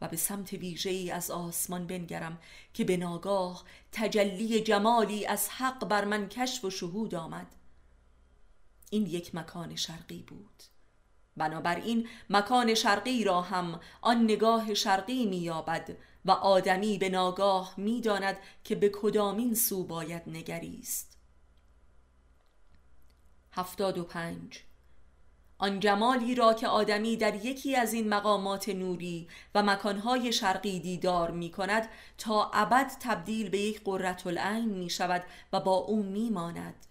S1: و به سمت ویژه‌ای از آسمان بنگرم که به ناگاه تجلی جمالی از حق بر من کشف و شهود آمد. این یک مکان شرقی بود. بنابراین مکان شرقی را هم آن نگاه شرقی مییابد و آدمی به ناگاه می‌داند که به کدامین سو باید نگریست هفتاد و پنج. آن جمالی را که آدمی در یکی از این مقامات نوری و مکانهای شرقی دیدار می کند تا ابد تبدیل به یک قررت العین می شود و با او می ماند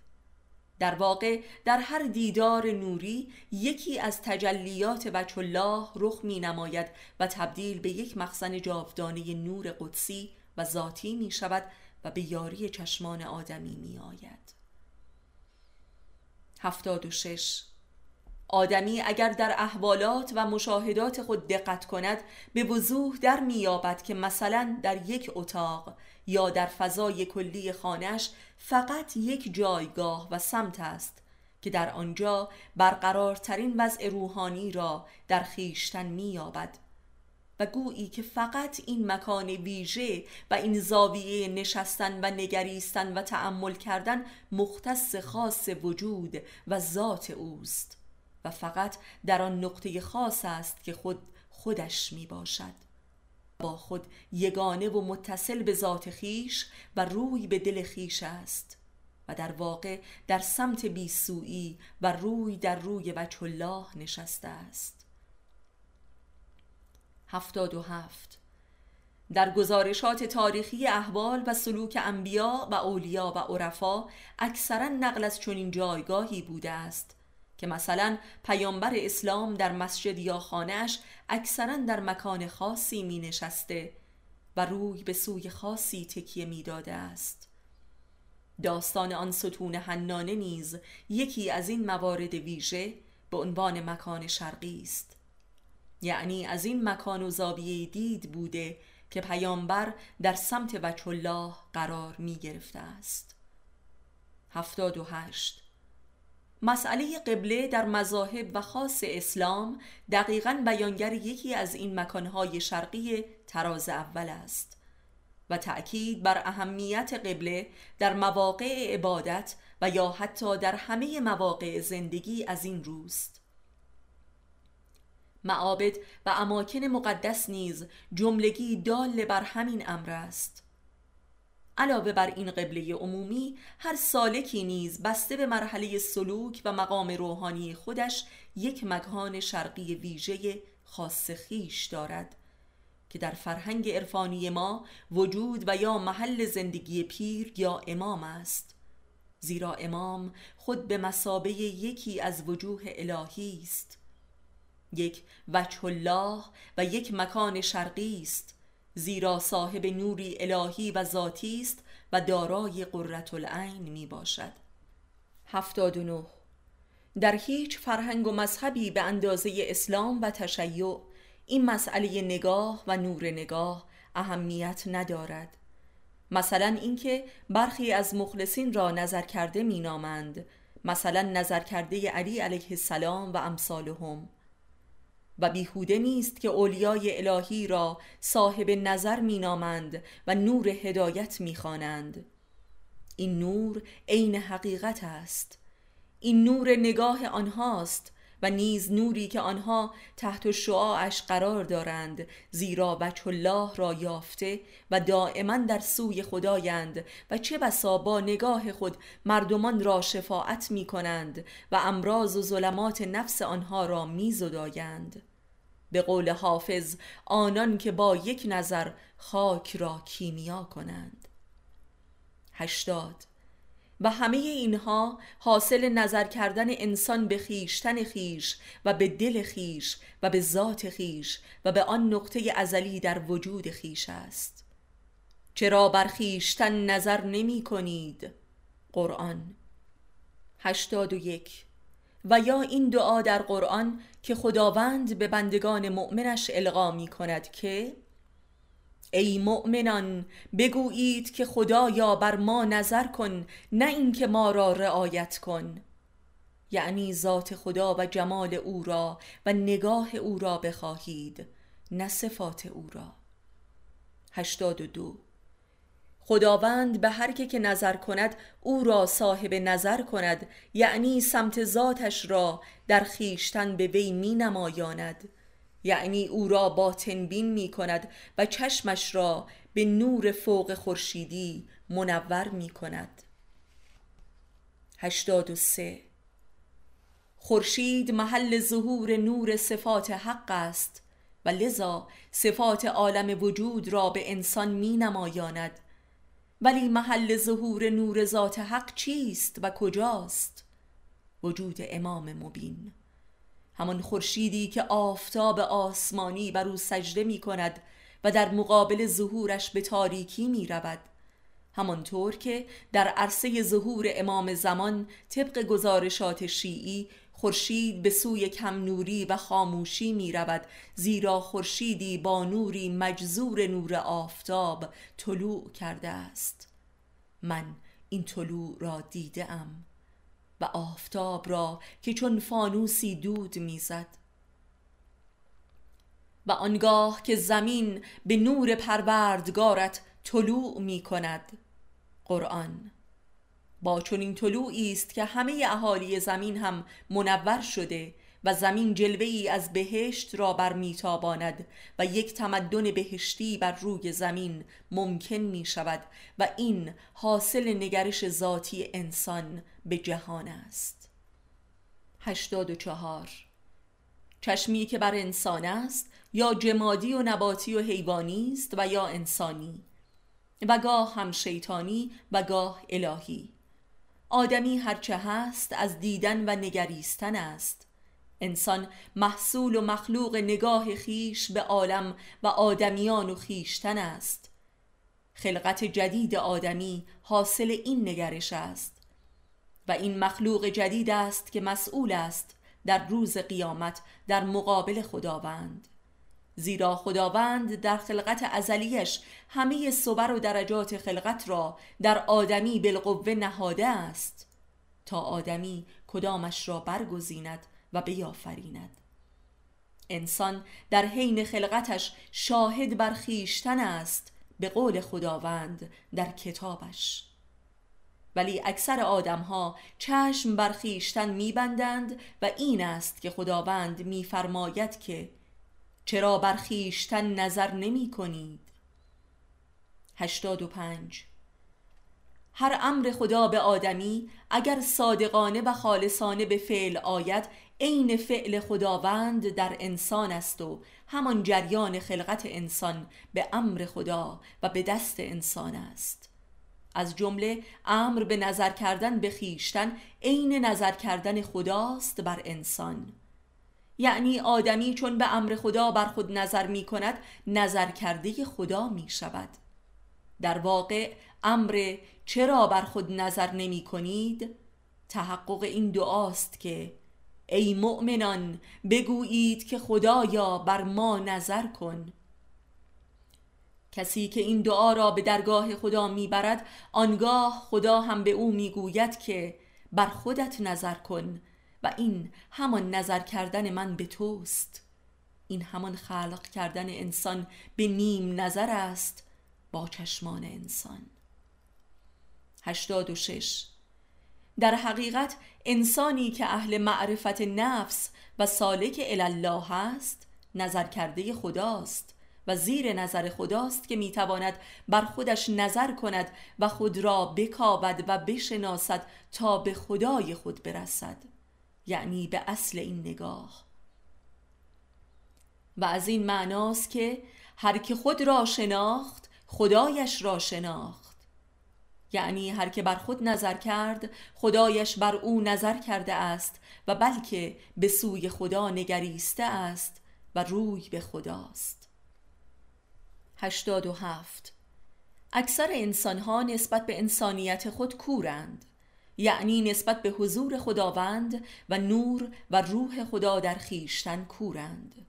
S1: در واقع در هر دیدار نوری یکی از تجلیات بچ الله رخ می نماید و تبدیل به یک مخزن جاودانه نور قدسی و ذاتی می شود و به یاری چشمان آدمی می آید هفتاد و شش. آدمی اگر در احوالات و مشاهدات خود دقت کند به وضوح در میابد که مثلا در یک اتاق یا در فضای کلی خانش فقط یک جایگاه و سمت است که در آنجا برقرارترین وضع روحانی را در خیشتن مییابد. و گویی که فقط این مکان ویژه و این زاویه نشستن و نگریستن و تأمل کردن مختص خاص وجود و ذات اوست و فقط در آن نقطه خاص است که خود خودش می باشد با خود یگانه و متصل به ذات خیش و روی به دل خیش است و در واقع در سمت بیسویی و روی در روی وجه الله نشسته است. هفتاد و هفت. در گزارشات تاریخی احوال و سلوک انبیا و اولیا و عرفا اکثرا نقل از چنین جایگاهی بوده است که مثلا پیامبر اسلام در مسجد یا خانهش اکثرا در مکان خاصی می نشسته و روی به سوی خاصی تکیه می داده است. داستان آن ستون حنانه نیز یکی از این موارد ویژه به عنوان مکان شرقی است. یعنی از این مکان و زاویه دید بوده که پیامبر در سمت وجه الله قرار می گرفته است. هفتاد و هشت مسئله قبله در مذاهب و خاص اسلام دقیقا بیانگر یکی از این مکانهای شرقی تراز اول است و تأکید بر اهمیت قبله در مواقع عبادت و یا حتی در همه مواقع زندگی از این روست. معابد و اماکن مقدس نیز جملگی دال بر همین امر است. علاوه بر این قبله عمومی هر سالکی نیز بسته به مرحله سلوک و مقام روحانی خودش یک مکان شرقی ویژه خاص خیش دارد که در فرهنگ عرفانی ما وجود و یا محل زندگی پیر یا امام است. زیرا امام خود به مسابه یکی از وجوه الهی است. یک وجه الله و یک مکان شرقی است. زیرا صاحب نوری الهی و ذاتی است و دارای قررت العین می باشد. 79 در هیچ فرهنگ و مذهبی به اندازه اسلام و تشیع این مسئله نگاه و نور نگاه اهمیت ندارد. مثلا اینکه برخی از مخلصین را نظر کرده مینامند. مثلا نظر کرده علی علیه السلام و امثالهم. و بیهوده نیست که اولیای الهی را صاحب نظر مینامند و نور هدایت می‌خوانند. این نور عین حقیقت است. این نور نگاه آنهاست و نیز نوری که آنها تحت شعاعش قرار دارند زیرا بچه الله را یافته و دائما در سوی خدایند و چه بسا با نگاه خود مردمان را شفاعت می کنند و امراض و ظلمات نفس آنها را می زدایند به قول حافظ آنان که با یک نظر خاک را کیمیا کنند. هشتاد و همه اینها حاصل نظر کردن انسان به خیشتن خیش و به دل خیش و به ذات خیش و به آن نقطه ازلی در وجود خیش است. چرا بر خیشتن نظر نمی کنید؟ قرآن. هشتاد و یک. و یا این دعا در قرآن که خداوند به بندگان مؤمنش القا می کند که ای مؤمنان بگویید که خدایا بر ما نظر کن نه اینکه ما را رعایت کن. یعنی ذات خدا و جمال او را و نگاه او را بخواهید نه صفات او را. هشتاد و دو. خداوند به هر که که نظر کند او را صاحب نظر کند یعنی سمت ذاتش را در خیشتن به وی می نمایاند یعنی او را باطن بین می کند و چشمش را به نور فوق خورشیدی منور می کند هشتاد و سه. خورشید محل ظهور نور صفات حق است و لذا صفات عالم وجود را به انسان می نمایاند ولی محل ظهور نور ذات حق چیست و کجاست؟ وجود امام مبین. همان خورشیدی که آفتاب آسمانی بر او سجده می کند و در مقابل ظهورش به تاریکی می رود همانطور که در عرصه ظهور امام زمان طبق گزارشات شیعی خورشید به سوی کم نوری و خاموشی می رود زیرا خورشیدی با نوری مجزور نور آفتاب طلوع کرده است. من این طلوع را دیده ام و آفتاب را که چون فانوسی دود می‌زد. و آنگاه که زمین به نور پروردگارت طلوع می کند قرآن. با چنین طلوعی است که همه اهالی زمین هم منور شده و زمین جلوه ای از بهشت را بر میتاباند و یک تمدن بهشتی بر روی زمین ممکن می شود و این حاصل نگرش ذاتی انسان به جهان است. 84 چشمی که بر انسان است یا جمادی و نباتی و حیوانی است و یا انسانی و گاه هم شیطانی و گاه الهی. آدمی هرچه هست از دیدن و نگریستن است انسان محصول و مخلوق نگاه خیش به عالم و آدمیان و خیشتن است. خلقت جدید آدمی حاصل این نگرش است. و این مخلوق جدید است که مسئول است در روز قیامت در مقابل خداوند. زیرا خداوند در خلقت ازلیش همه صبر و درجات خلقت را در آدمی بالقوه نهاده است. تا آدمی کدامش را برگزیند و بیافریند. انسان در حین خلقتش شاهد بر خیشتن است به قول خداوند در کتابش. ولی اکثر آدمها چشم بر خیشتن میبندند و این است که خداوند میفرماید که چرا بر خیشتن نظر نمی کنید هشتاد و پنج. هر امر خدا به آدمی اگر صادقانه و خالصانه به فعل آید عین فعل خداوند در انسان است و همان جریان خلقت انسان به امر خدا و به دست انسان است. از جمله امر به نظر کردن به خیشتن عین نظر کردن خداست بر انسان. یعنی آدمی چون به امر خدا بر خود نظر می کند نظر کرده خدا می شود. در واقع امر چرا بر خود نظر نمی کنید؟ تحقق این دعاست که ای مؤمنان بگویید که خدایا بر ما نظر کن. کسی که این دعا را به درگاه خدا می‌برد آنگاه خدا هم به او می‌گوید که بر خودت نظر کن و این همان نظر کردن من به توست. این همان خلق کردن انسان به نیم نظر است با چشمان انسان. 86 در حقیقت انسانی که اهل معرفت نفس و سالک الله است نظر کرده خداست و زیر نظر خداست که می‌تواند بر خودش نظر کند و خود را بکاود و بشناسد تا به خدای خود برسد. یعنی به اصل این نگاه. و از این معناست که هر که خود را شناخت خدایش را شناخت. یعنی هر که بر خود نظر کرد خدایش بر او نظر کرده است و بلکه به سوی خدا نگریسته است و روی به خداست. 87 اکثر انسانها نسبت به انسانیت خود کورند یعنی نسبت به حضور خداوند و نور و روح خدا در خیشتن کورند.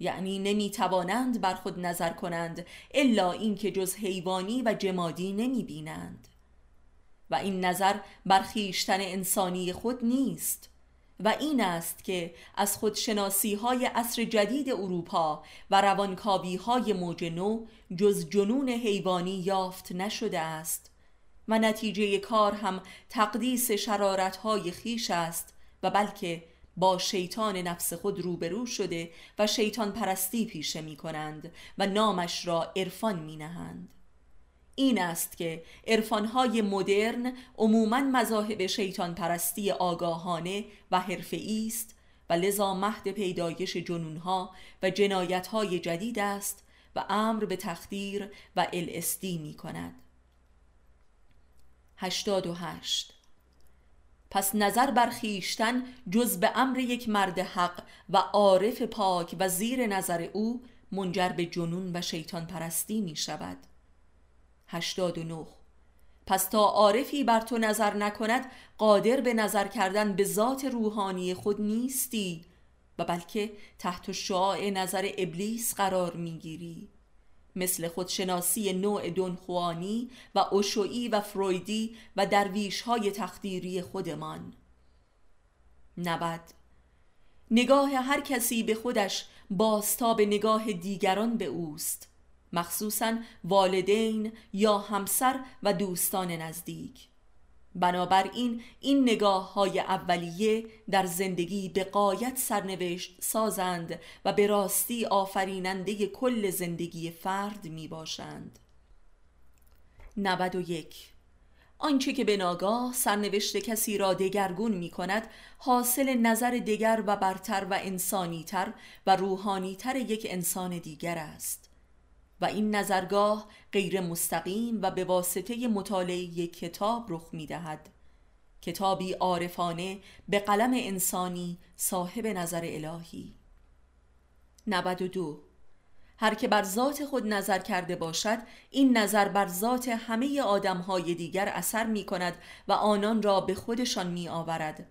S1: یعنی نمی توانند بر خود نظر کنند الا اینکه جز حیوانی و جمادی نمی بینند و این نظر بر خیشتن انسانی خود نیست. و این است که از خودشناسی های عصر جدید اروپا و روانکاوی های موج نو جز جنون حیوانی یافت نشده است. و نتیجه کار هم تقدیس های خیش است و بلکه با شیطان نفس خود روبرو شده و شیطان پرستی پیشه می کنند و نامش را عرفان می نهند. این است که عرفانهای مدرن عموما مذاهب شیطان پرستی آگاهانه و حرفه‌ای است و لذا مهد پیدایش جنونها و جنایتهای جدید است و امر به تخدیر و الاستی می کند. 88 پس نظر بر خیشتن جز به امر یک مرد حق و عارف پاک و زیر نظر او منجر به جنون و شیطان پرستی می شود. 89 پس تا عارفی بر تو نظر نکند قادر به نظر کردن به ذات روحانی خود نیستی و بلکه تحت شعاع نظر ابلیس قرار می‌گیری مثل خودشناسی نوع دونخوانی و اوشویی و فرویدی و درویش های تخدیری خودمان. نبد نگاه هر کسی به خودش به نگاه دیگران به اوست مخصوصا والدین یا همسر و دوستان نزدیک. بنابراین این نگاه های اولیه در زندگی به قایت سرنوشت سازند و به راستی آفریننده کل زندگی فرد می باشند 91 آنچه که به ناگاه سرنوشت کسی را دگرگون می کند حاصل نظر دیگر و برتر و انسانیتر و روحانیتر یک انسان دیگر است. و این نظرگاه غیر مستقیم و به واسطه مطالعه کتاب رخ می دهد کتابی عارفانه به قلم انسانی صاحب نظر الهی. 92 هر که بر ذات خود نظر کرده باشد این نظر بر ذات همه آدمهای دیگر اثر می کند و آنان را به خودشان می آورد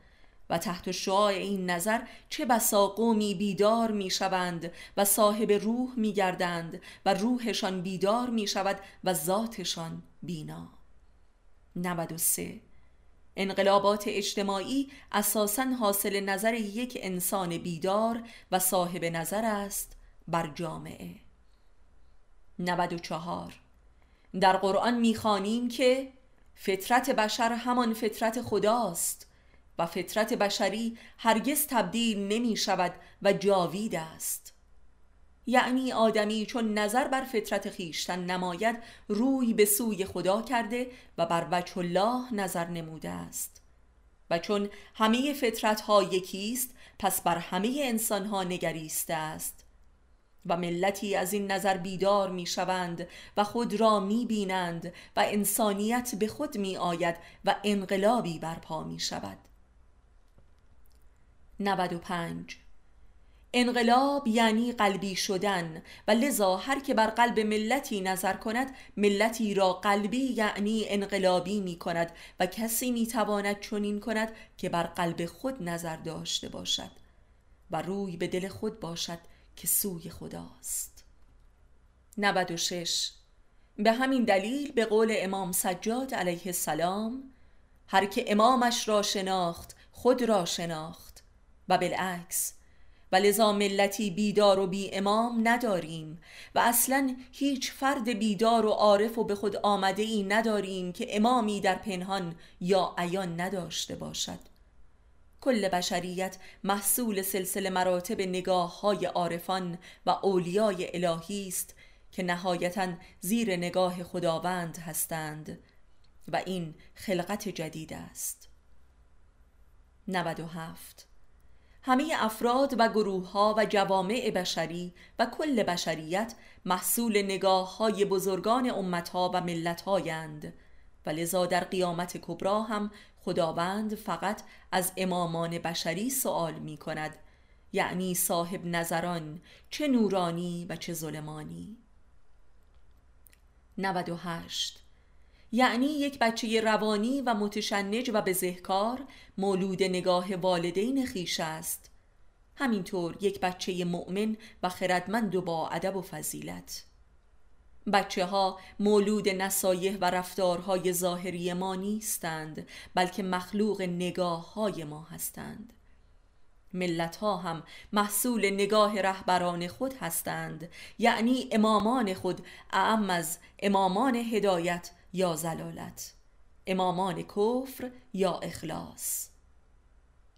S1: و تحت شعاع این نظر چه بسا قومی بیدار می شوند و صاحب روح می گردند و روحشان بیدار می شود و ذاتشان بینا. 93 انقلابات اجتماعی اساسا حاصل نظر یک انسان بیدار و صاحب نظر است بر جامعه. 94 در قرآن می‌خوانیم که فطرت بشر همان فطرت خداست و فطرت بشری هرگز تبدیل نمی شود و جاوید است. یعنی آدمی چون نظر بر فطرت خیشتن نماید روی به سوی خدا کرده و بر وجه الله نظر نموده است. و چون همه فطرت ها یکیست پس بر همه انسان ها نگریسته است. و ملتی از این نظر بیدار می شوند و خود را می بینند و انسانیت به خود می آید و انقلابی برپا می شود. 95 انقلاب یعنی قلبی شدن و لذا هر که بر قلب ملتی نظر کند ملتی را قلبی یعنی انقلابی می کند و کسی می تواند چنین کند که بر قلب خود نظر داشته باشد و روی به دل خود باشد که سوی خداست. 96 به همین دلیل به قول امام سجاد علیه السلام هر که امامش را شناخت خود را شناخت. و بالعکس. و لذا ملتی بیدار و بی امام نداریم. و اصلا هیچ فرد بیدار و عارف و به خود آمده ای نداریم که امامی در پنهان یا عیان نداشته باشد. کل بشریت محصول سلسله مراتب نگاه های عارفان و اولیای الهی است که نهایتا زیر نگاه خداوند هستند. و این خلقت جدید است. 97 همه افراد و گروه ها و جوامع بشری و کل بشریت محصول نگاه های بزرگان امت ها و ملت هایند و لذا در قیامت کبرا هم خداوند فقط از امامان بشری سوال می کند یعنی صاحب نظران چه نورانی و چه ظلمانی. 98 یعنی یک بچه روانی و متشنج و بزهکار مولود نگاه والدین خیش است. همینطور یک بچه مؤمن و خردمند و با ادب و فضیلت. بچه ها مولود نصایح و رفتارهای ظاهری ما نیستند بلکه مخلوق نگاه های ما هستند. ملت ها هم محصول نگاه رهبران خود هستند یعنی امامان خود اعم از امامان هدایت یا زلالت امامان کفر یا اخلاص.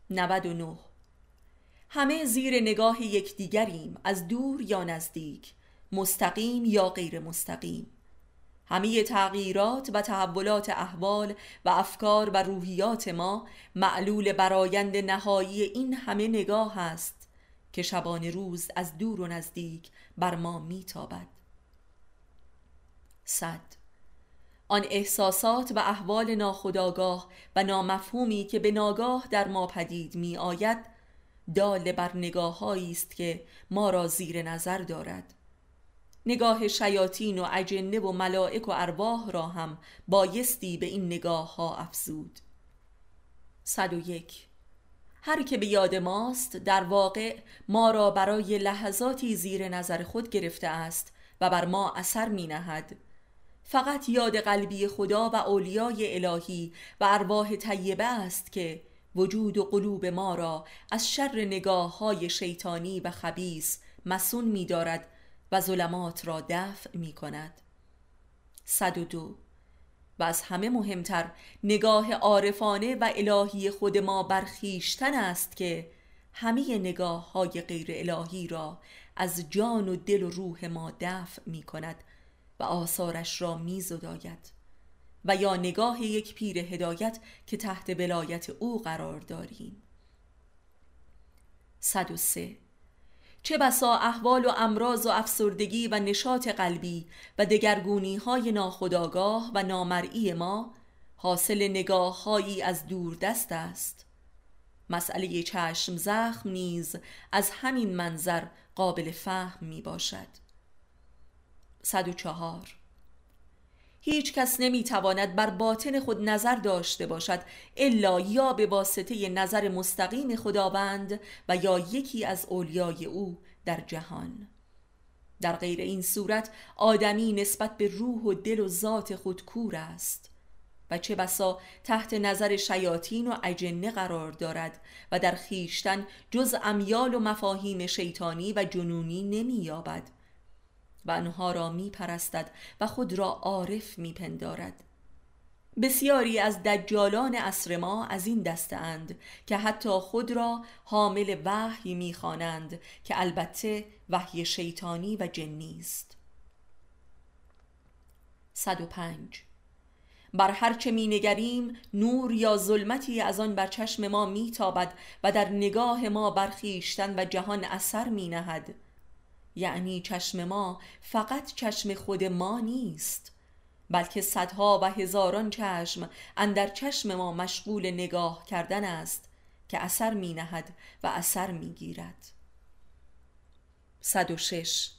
S1: 99 همه زیر نگاه یکدیگریم از دور یا نزدیک مستقیم یا غیر مستقیم. همه تغییرات و تحولات احوال و افکار و روحیات ما معلول برایند نهایی این همه نگاه است که شبان روز از دور و نزدیک بر ما میتابد. صد. آن احساسات و احوال ناخداگاه و نامفهومی که به ناگاه در ما پدید می آید دال بر نگاه است که ما را زیر نظر دارد. نگاه شیاطین و اجنه و ملائک و ارواح را هم بایستی به این نگاه ها افزود 101 هر که به یاد ماست در واقع ما را برای لحظاتی زیر نظر خود گرفته است و بر ما اثر می نهد فقط یاد قلبی خدا و اولیای الهی و ارواح طیبه است که وجود و قلوب ما را از شر نگاه های شیطانی و خبیس مسون می دارد و ظلمات را دفع می کند صد و دو. و از همه مهمتر نگاه عارفانه و الهی خود ما برخیشتن است که همه نگاه های غیر الهی را از جان و دل و روح ما دفع می کند و آثارش را می زداید و یا نگاه یک پیر هدایت که تحت بلایت او قرار داریم. 103 چه بسا احوال و امراض و افسردگی و نشاط قلبی و دگرگونی های ناخداگاه و نامرئی ما حاصل نگاه هایی از دور دست است. مسئله چشم زخم نیز از همین منظر قابل فهم می باشد 104 هیچ کس نمی تواند بر باطن خود نظر داشته باشد الا یا به واسطه نظر مستقیم خداوند و یا یکی از اولیای او در جهان. در غیر این صورت آدمی نسبت به روح و دل و ذات خود کور است و چه بسا تحت نظر شیاطین و اجنه قرار دارد و در خیشتن جز امیال و مفاهیم شیطانی و جنونی نمی یابد و آنها را می پرستد و خود را عارف می پندارد بسیاری از دجالان عصر ما از این دسته اند که حتی خود را حامل وحی می‌خوانند که البته وحی شیطانی و جنی است. 105 بر هرچه می نگریم نور یا ظلمتی از آن بر چشم ما میتابد و در نگاه ما برخیشتن و جهان اثر می نهد یعنی چشم ما فقط چشم خود ما نیست بلکه صدها و هزاران چشم اندر چشم ما مشغول نگاه کردن است که اثر می نهد و اثر می گیرد. 106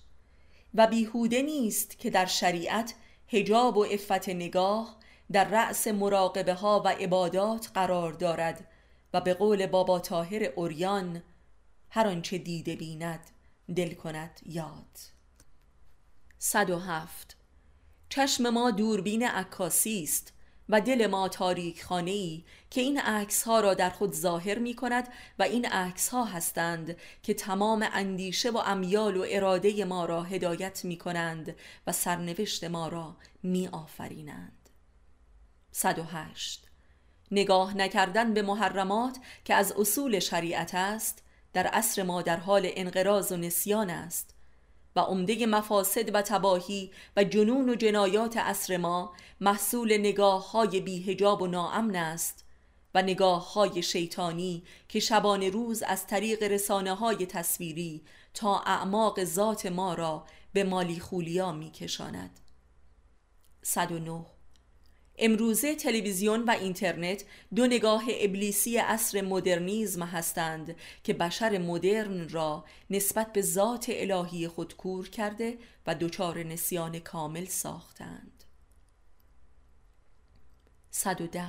S1: و بیهوده نیست که در شریعت هجاب و افت نگاه در رأس مراقبه ها و عبادات قرار دارد و به قول بابا تاهر اوریان هر آنچه دیده بیند. دل کند یاد. 107 چشم ما دوربین عکاسی است و دل ما تاریک خانه ای که این عکس ها را در خود ظاهر می کند و این عکس ها هستند که تمام اندیشه و امیال و اراده ما را هدایت می کنند و سرنوشت ما را می آفرینند 108 نگاه نکردن به محرمات که از اصول شریعت است در عصر ما در حال انقراض و نسیان است و عمده مفاسد و تباهی و جنون و جنایات عصر ما محصول نگاه های بیهجاب و ناامن است و نگاه های شیطانی که شبان روز از طریق رسانه های تصویری تا اعماق ذات ما را به مالی خولیا می کشاند 109 امروزه تلویزیون و اینترنت دو نگاه ابلیسی عصر مدرنیزم هستند که بشر مدرن را نسبت به ذات الهی خود کور کرده و دچار نسیان کامل ساختند. 110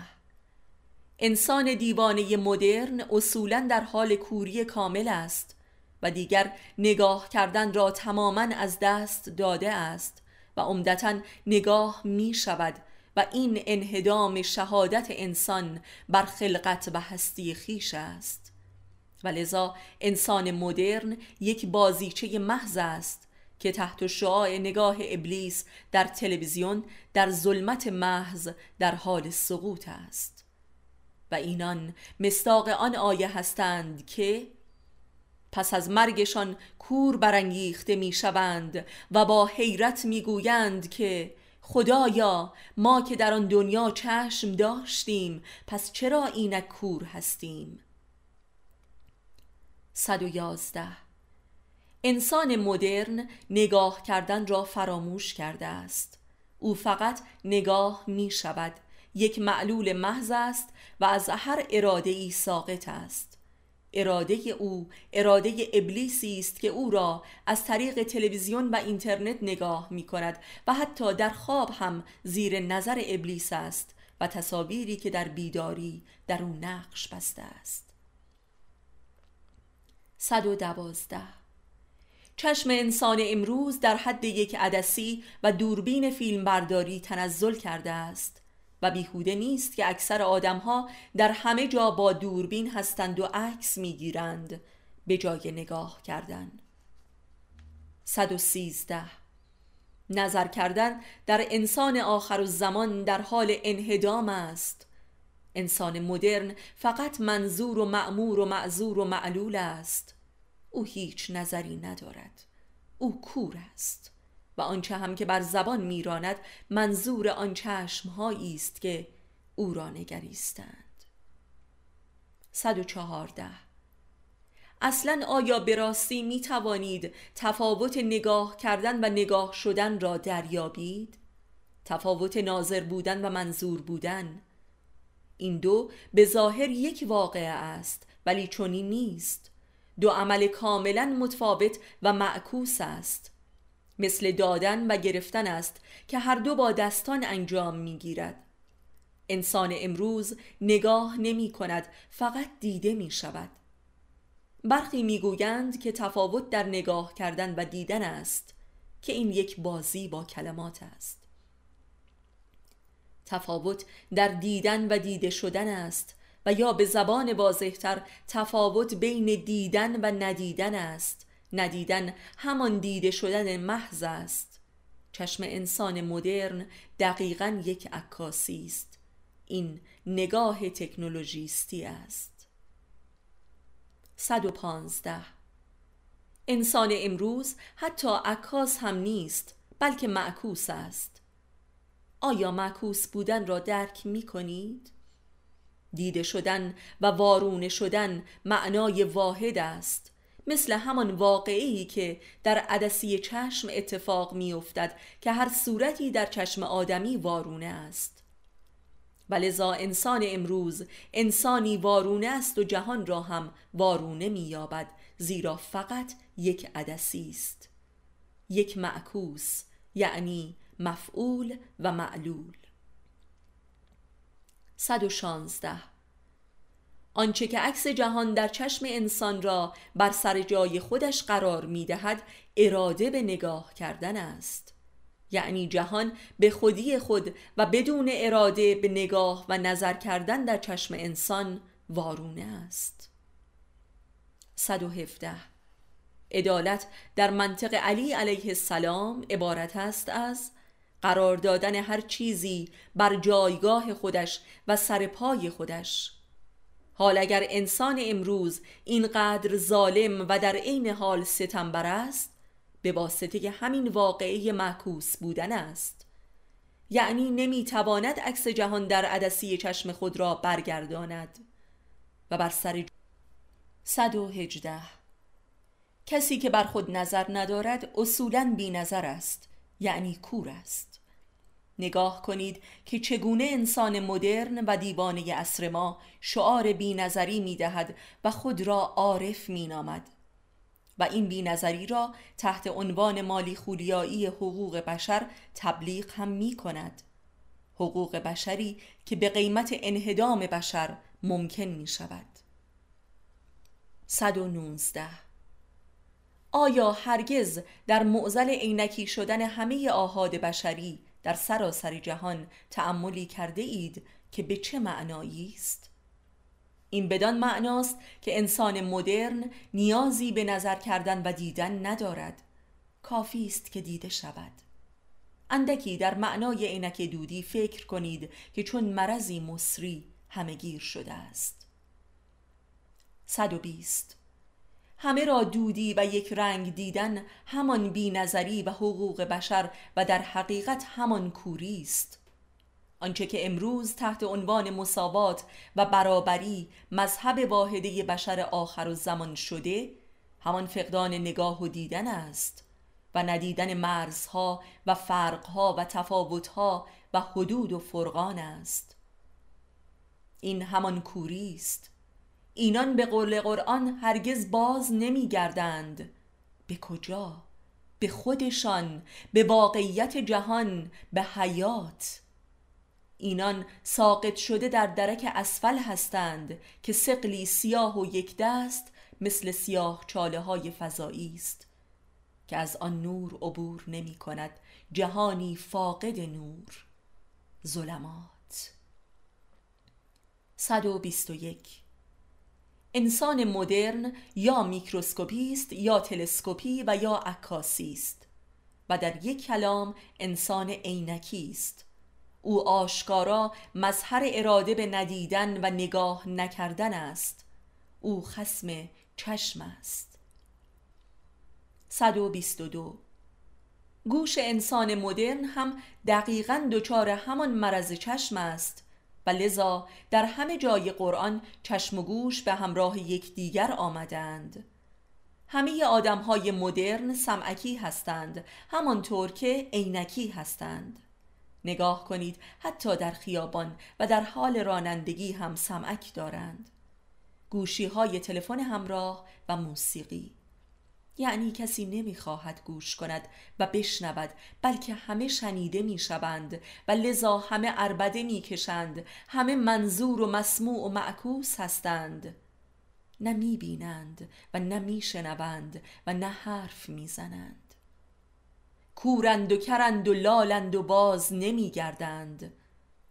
S1: انسان دیوانه مدرن اصولا در حال کوری کامل است و دیگر نگاه کردن را تماما از دست داده است و عمدتا نگاه می شود و این انهدام شهادت انسان بر خلقت و هستی خیش است. و لذا انسان مدرن یک بازیچه محض است که تحت شعاع نگاه ابلیس در تلویزیون در ظلمت محض در حال سقوط است. و اینان مستاق آن آیه هستند که پس از مرگشان کور برانگیخته می‌شوند و با حیرت می‌گویند که خدایا ما که در آن دنیا چشم داشتیم پس چرا اینک کور هستیم؟ 111 انسان مدرن نگاه کردن را فراموش کرده است. او فقط نگاه می شود یک معلول محض است و از هر اراده ای ساقط است. اراده او اراده ابلیسی است که او را از طریق تلویزیون و اینترنت نگاه می کند و حتی در خواب هم زیر نظر ابلیس است و تصاویری که در بیداری در او نقش بسته است. 112 چشم انسان امروز در حد یک عدسی و دوربین فیلمبرداری تنزل کرده است. و بیهوده نیست که اکثر آدمها در همه جا با دوربین هستند و عکس می‌گیرند. به جای نگاه کردن. 113 نظر کردن در انسان آخر زمان در حال انهدام است. انسان مدرن فقط منظور و معمور و معذور و معلول است. او هیچ نظری ندارد. او کور است. و آنچه هم که بر زبان میراند منظور آن چشمهایی است که او را نگریستند. 114 اصلا آیا به راستی می توانید تفاوت نگاه کردن و نگاه شدن را دریابید؟ تفاوت ناظر بودن و منظور بودن. این دو به ظاهر یک واقعه است ولی چنین نیست. دو عمل کاملا متفاوت و معکوس است. مثل دادن و گرفتن است که هر دو با دستان انجام می گیرد انسان امروز نگاه نمی کند فقط دیده می شود برخی می گویند که تفاوت در نگاه کردن و دیدن است که این یک بازی با کلمات است. تفاوت در دیدن و دیده شدن است و یا به زبان واضحتر تفاوت بین دیدن و ندیدن است ندیدن همان دیده شدن محض است. چشم انسان مدرن دقیقا یک عکاسی است. این نگاه تکنولوژیستی است. 115 انسان امروز حتی عکاس هم نیست بلکه معکوس است. آیا معکوس بودن را درک می کنید؟ دیده شدن و وارونه شدن معنای واحد است. مثل همان واقعی که در عدسی چشم اتفاق می افتد که هر صورتی در چشم آدمی وارونه است. ولذا انسان امروز انسانی وارونه است و جهان را هم وارونه می یابد زیرا فقط یک عدسی است. یک معکوس یعنی مفعول و معلول. 116 آنچه که عکس جهان در چشم انسان را بر سر جای خودش قرار می دهد اراده به نگاه کردن است. یعنی جهان به خودی خود و بدون اراده به نگاه و نظر کردن در چشم انسان وارونه است. 117 عدالت در منطق علی علیه السلام عبارت است از قرار دادن هر چیزی بر جایگاه خودش و سر پای خودش. حال اگر انسان امروز اینقدر ظالم و در عین حال ستمبر است به واسطه همین واقعه معکوس بودن است. یعنی نمی‌تواند عکس جهان در عدسی چشم خود را برگرداند. و بر سر 118 کسی که بر خود نظر ندارد اصولا بی نظر است یعنی کور است. نگاه کنید که چگونه انسان مدرن و دیوانه اصر ما شعار بی نظری می دهد و خود را عارف می نامد و این بی نظری را تحت عنوان مالی خولیایی حقوق بشر تبلیغ هم می کند حقوق بشری که به قیمت انهدام بشر ممکن می شود 119 آیا هرگز در معزل عینکی شدن همه آهاد بشری در سراسر جهان تأملی کرده اید که به چه معنایی است؟ این بدان معناست که انسان مدرن نیازی به نظر کردن و دیدن ندارد. کافی است که دیده شود. اندکی در معنای عینک دودی فکر کنید که چون مرضی مصری همه گیر شده است. 120 همه را دودی و یک رنگ دیدن همان بینظری و حقوق بشر و در حقیقت همان کوری است. آنچه که امروز تحت عنوان مساوات و برابری مذهب واحده بشر آخر و زمان شده همان فقدان نگاه و دیدن است و ندیدن مرزها و فرقها و تفاوتها و حدود و فرقان است. این همان کوری است. اینان به قول قرآن هرگز باز نمی گردند به کجا؟ به خودشان به واقعیت جهان به حیات. اینان ساقط شده در درک اسفل هستند که سقلی سیاه و یک دست مثل سیاه چاله های فضایی است که از آن نور عبور نمی کند جهانی فاقد نور. ظلمات. 121 انسان مدرن یا میکروسکوپی است یا تلسکوپی و یا عکاسی است و در یک کلام انسان عینکی است. او آشکارا مظهر اراده به ندیدن و نگاه نکردن است. او خسم چشم است. 122 گوش انسان مدرن هم دقیقا دچار همان مرض چشم است و لذا در همه جای قرآن چشم و گوش به همراه یکدیگر آمدند. همه آدم های مدرن سمعکی هستند همانطور که عینکی هستند. نگاه کنید حتی در خیابان و در حال رانندگی هم سمعک دارند. گوشی های تلفن همراه و موسیقی. یعنی کسی نمی‌خواهد گوش کند و بشنود بلکه همه شنیده می‌شوند و لذا همه عربده می‌کشند همه منظور و مسموع و معکوس هستند. نه می‌بینند و نه میشنوند و نه حرف می‌زنند. کورند و کرند و لالند و باز نمیگردند.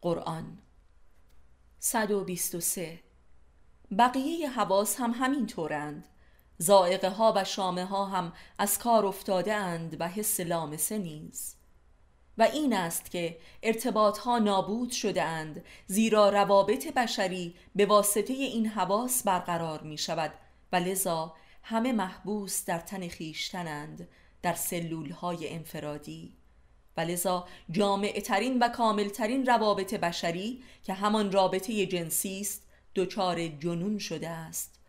S1: قرآن 123 بقیه حواس هم همین طورند زائقه ها و شامه ها هم از کار افتاده اند و حس لامسه نیز. و این است که ارتباط ها نابود شده اند زیرا روابط بشری به واسطه این حواس برقرار می شود و لذا همه محبوس در تن خیشتنند در سلول های انفرادی. و لذا جامع ترین و کامل ترین روابط بشری که همان رابطه جنسی است دچار جنون شده است.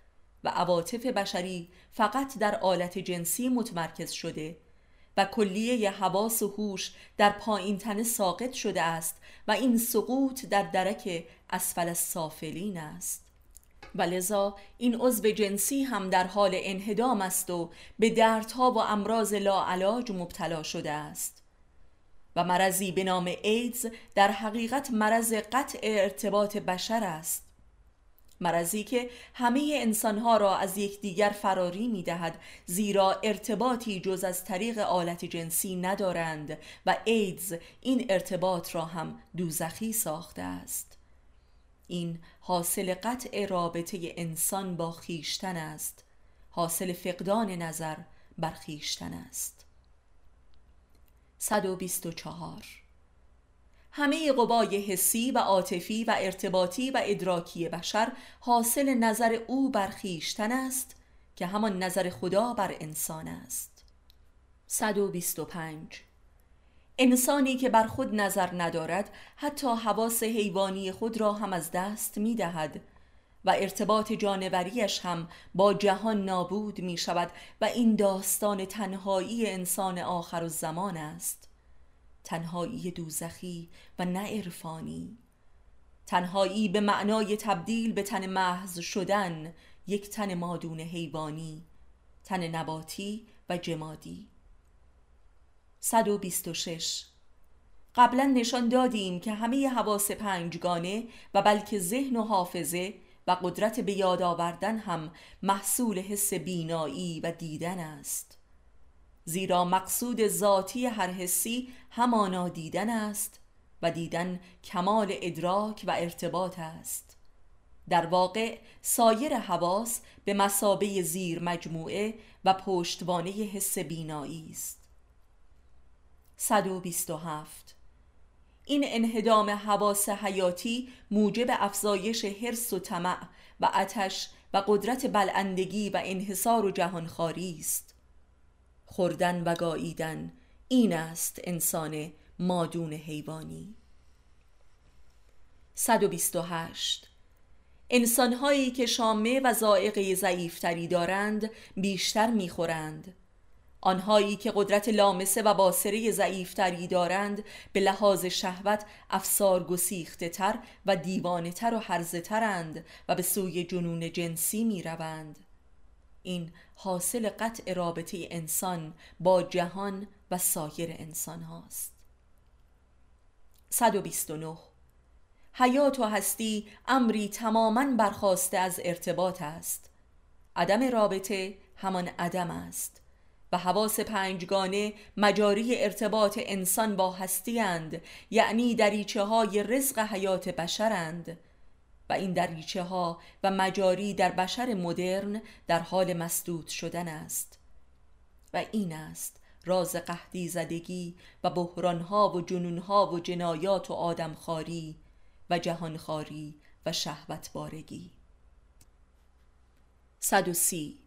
S1: و عواطف بشری فقط در آلت جنسی متمرکز شده و کلیه حواس و هوش در پایین تنه ساقط شده است و این سقوط در درک اسفل السافلین است. و لذا این عضو جنسی هم در حال انهدام است و به دردها و امراض لاعلاج مبتلا شده است. و مرضی به نام ایدز در حقیقت مرض قطع ارتباط بشر است. مرضی که همه انسانها را از یکدیگر فراری می دهد زیرا ارتباطی جز از طریق آلت جنسی ندارند و ایدز این ارتباط را هم دوزخی ساخته است. این حاصل قطع رابطه انسان با خیشتن است. حاصل فقدان نظر بر خیشتن است. 124 همه قوای حسی و عاطفی و ارتباطی و ادراکی بشر حاصل نظر او بر خیشتن است که همان نظر خدا بر انسان است. 125 انسانی که بر خود نظر ندارد حتی حواس حیوانی خود را هم از دست می دهد و ارتباط جانوریش هم با جهان نابود می شود و این داستان تنهایی انسان آخر الزمان است. تنهایی دوزخی و نه عرفانی. تنهایی به معنای تبدیل به تن محض شدن یک تن مادون حیوانی تن نباتی و جمادی. 126 قبلا نشان دادیم که همه حواس پنجگانه و بلکه ذهن و حافظه و قدرت به یاد آوردن هم محصول حس بینایی و دیدن است. زیرا مقصود ذاتی هر حسی همانا دیدن است و دیدن کمال ادراک و ارتباط است. در واقع سایر حواس به مسابه زیر مجموعه و پشتوانه حس بینایی است. 127 این انهدام حواس حیاتی موجب افزایش حرس و طمع و آتش و قدرت بلندگی و انحصار و جهانخواری است. خوردن و گاییدن این است انسان مادون حیوانی. 128 انسانهایی که شامه و زائقه ضعیفتری دارند بیشتر می‌خورند. آنهایی که قدرت لامسه و باصره ضعیفتری دارند به لحاظ شهوت افسار گسیخته تر و دیوانه تر و حرزه ترند و به سوی جنون جنسی می روند. این حاصل قطع رابطه انسان با جهان و سایر انسان هاست. 129 حیات و هستی امری تماما برخواسته از ارتباط است. عدم رابطه همان عدم است و حواس پنجگانه مجاری ارتباط انسان با هستی اند یعنی دریچه های رزق حیات بشرند و این دریچه ها و مجاری در بشر مدرن در حال مسدود شدن است و این است راز قهدی زدگی و بحرانها و جنونها و جنایات و آدمخواری و جهانخواری و شهوت بارگی 130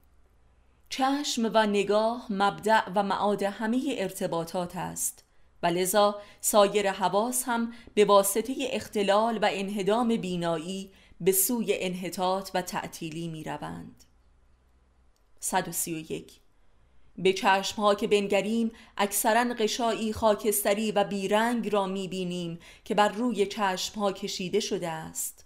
S1: چشم و نگاه مبدع و معاد همه ارتباطات است و لذا سایر حواس هم به واسطه اختلال و انهدام بینایی به سوی انحطاط و تعطیلی می روند 131 به چشم ها که بنگریم اکثرا قشایی خاکستری و بیرنگ را می بینیم که بر روی چشم ها کشیده شده است.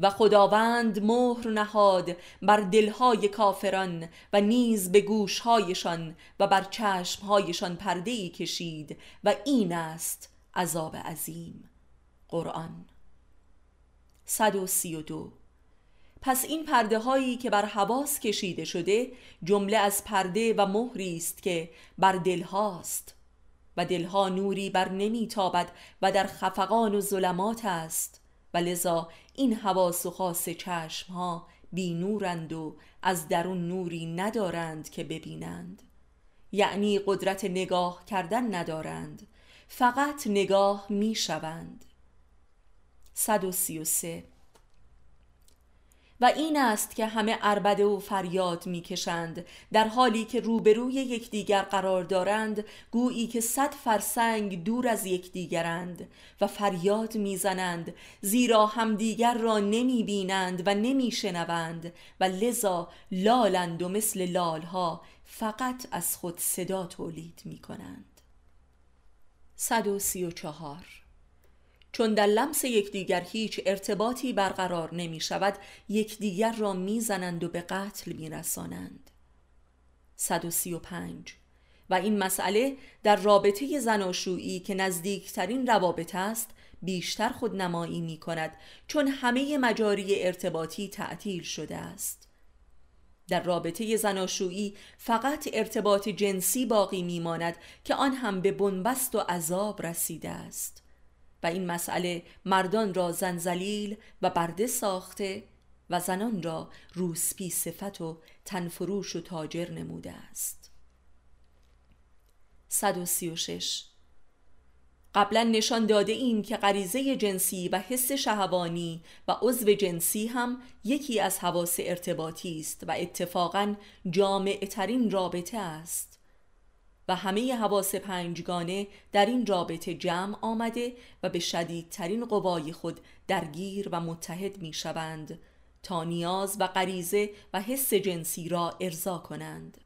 S1: و خداوند مهر نهاد بر دلهای کافران و نیز به گوشهایشان و بر چشمهایشان پرده ای کشید و این است عذاب عظیم. قرآن. 132 پس این پرده هایی که بر حواس کشیده شده جمله از پرده و مهری است که بر دل هاست و دلها نوری بر نمیتابد و در خفقان و ظلمات است. و لذا این حواس و خاص چشم ها بی نورند و از درون نوری ندارند که ببینند. یعنی قدرت نگاه کردن ندارند فقط نگاه می شوند 133 و این است که همه عربده و فریاد می‌کشند. در حالی که روبروی یکدیگر قرار دارند گویی که صد فرسنگ دور از یکدیگرند و فریاد می‌زنند زیرا همدیگر را نمی بینند و نمی شنوند و لذا لالند و مثل لالها فقط از خود صدا تولید می کنند 134 چون در لمس یکدیگر هیچ ارتباطی برقرار نمی شود یکدیگر را می‌زنند و به قتل می رسانند 135 و این مسئله در رابطه زناشویی که نزدیکترین روابط است بیشتر خود نمایی می کند چون همه مجاری ارتباطی تعطیل شده است. در رابطه زناشویی فقط ارتباط جنسی باقی می ماند که آن هم به بنبست و عذاب رسیده است. و این مسئله مردان را زنزلیل و برده ساخته و زنان را روسپی صفت و تنفروش و تاجر نموده است. 136 قبلا نشان داده این که غریزه جنسی و حس شهوانی و عضو جنسی هم یکی از حواس ارتباطی است و اتفاقا جامع ترین رابطه است. و همه حواس پنجگانه در این رابطه جمع آمده و به شدیدترین قوای خود درگیر و متحد می شوند تا نیاز و غریزه و حس جنسی را ارضا کنند.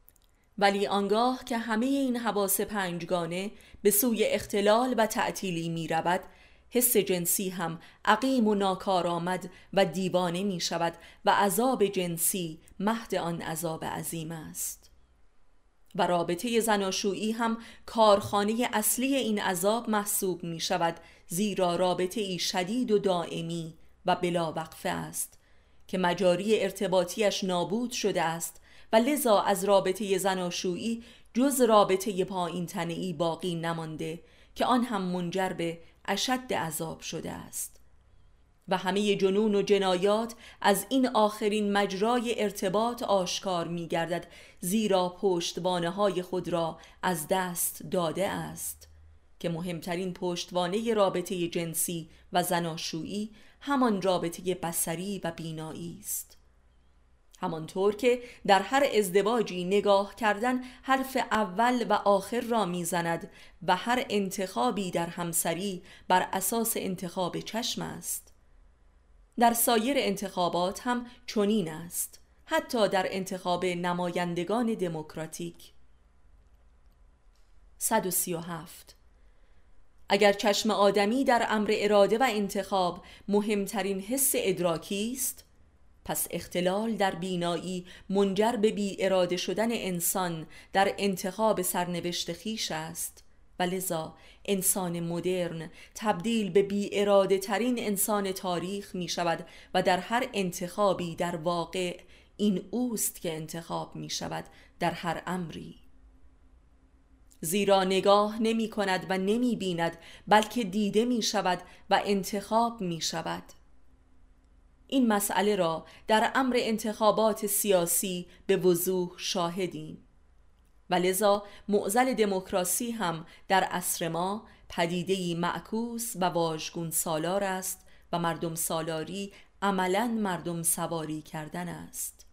S1: ولی آنگاه که همه این حواس پنجگانه به سوی اختلال و تعطیلی می رود حس جنسی هم عقیم و ناکارآمد و دیوانه می شود و عذاب جنسی مهد آن عذاب عظیم است. و رابطه زناشویی هم کارخانه اصلی این عذاب محسوب می شود زیرا رابطه ای شدید و دائمی و بلا وقفه است که مجاری ارتباطیش نابود شده است و لذا از رابطه زناشویی جز رابطه پایین باقی نمانده که آن هم منجر به اشد عذاب شده است. و همه جنون و جنایات از این آخرین مجرای ارتباط آشکار می گردد زیرا پشتوانه های خود را از دست داده است. که مهمترین پشتوانه رابطه جنسی و زناشویی همان رابطه بسری و بینایی است. همانطور که در هر ازدواجی نگاه کردن حرف اول و آخر را می‌زند و هر انتخابی در همسری بر اساس انتخاب چشم است. در سایر انتخابات هم چنین است حتی در انتخاب نمایندگان دموکراتیک. 137 اگر چشم آدمی در امر اراده و انتخاب مهمترین حس ادراکی است پس اختلال در بینایی منجر به بی اراده شدن انسان در انتخاب سرنوشت خیش است. و لذا انسان مدرن تبدیل به بی اراده ترین انسان تاریخ می شود و در هر انتخابی در واقع این اوست که انتخاب می شود در هر امری. زیرا نگاه نمی کند و نمی بیند بلکه دیده می شود و انتخاب می شود این مسئله را در امر انتخابات سیاسی به وضوح شاهدیم. و لذا معزل دموکراسی هم در عصر ما پدیدهی معکوس و واژگون سالار است و مردم سالاری عملا مردم سواری کردن است.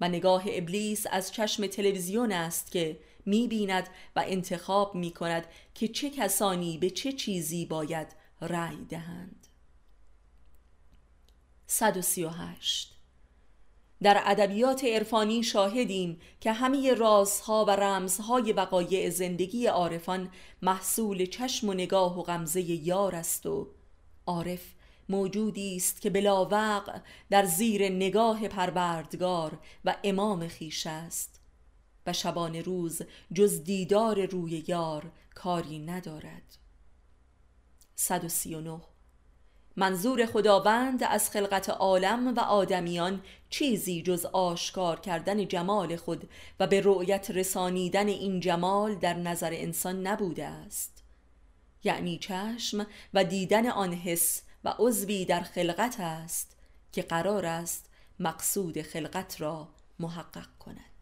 S1: و نگاه ابلیس از چشم تلویزیون است که می بیند و انتخاب می کند که چه کسانی به چه چیزی باید رأی دهند. 138 در ادبیات عرفانی شاهدیم که همه رازها و رمزهای وقایع زندگی عارفان محصول چشم و نگاه و غمزه یار است و عارف موجودی است که بلا در زیر نگاه پروردگار و امام خیش است و شبان روز جز دیدار روی یار کاری ندارد. 139 منظور خداوند از خلقت عالم و آدمیان چیزی جز آشکار کردن جمال خود و به رؤیت رسانیدن این جمال در نظر انسان نبوده است. یعنی چشم و دیدن آن حس و عضوی در خلقت است که قرار است مقصود خلقت را محقق کند.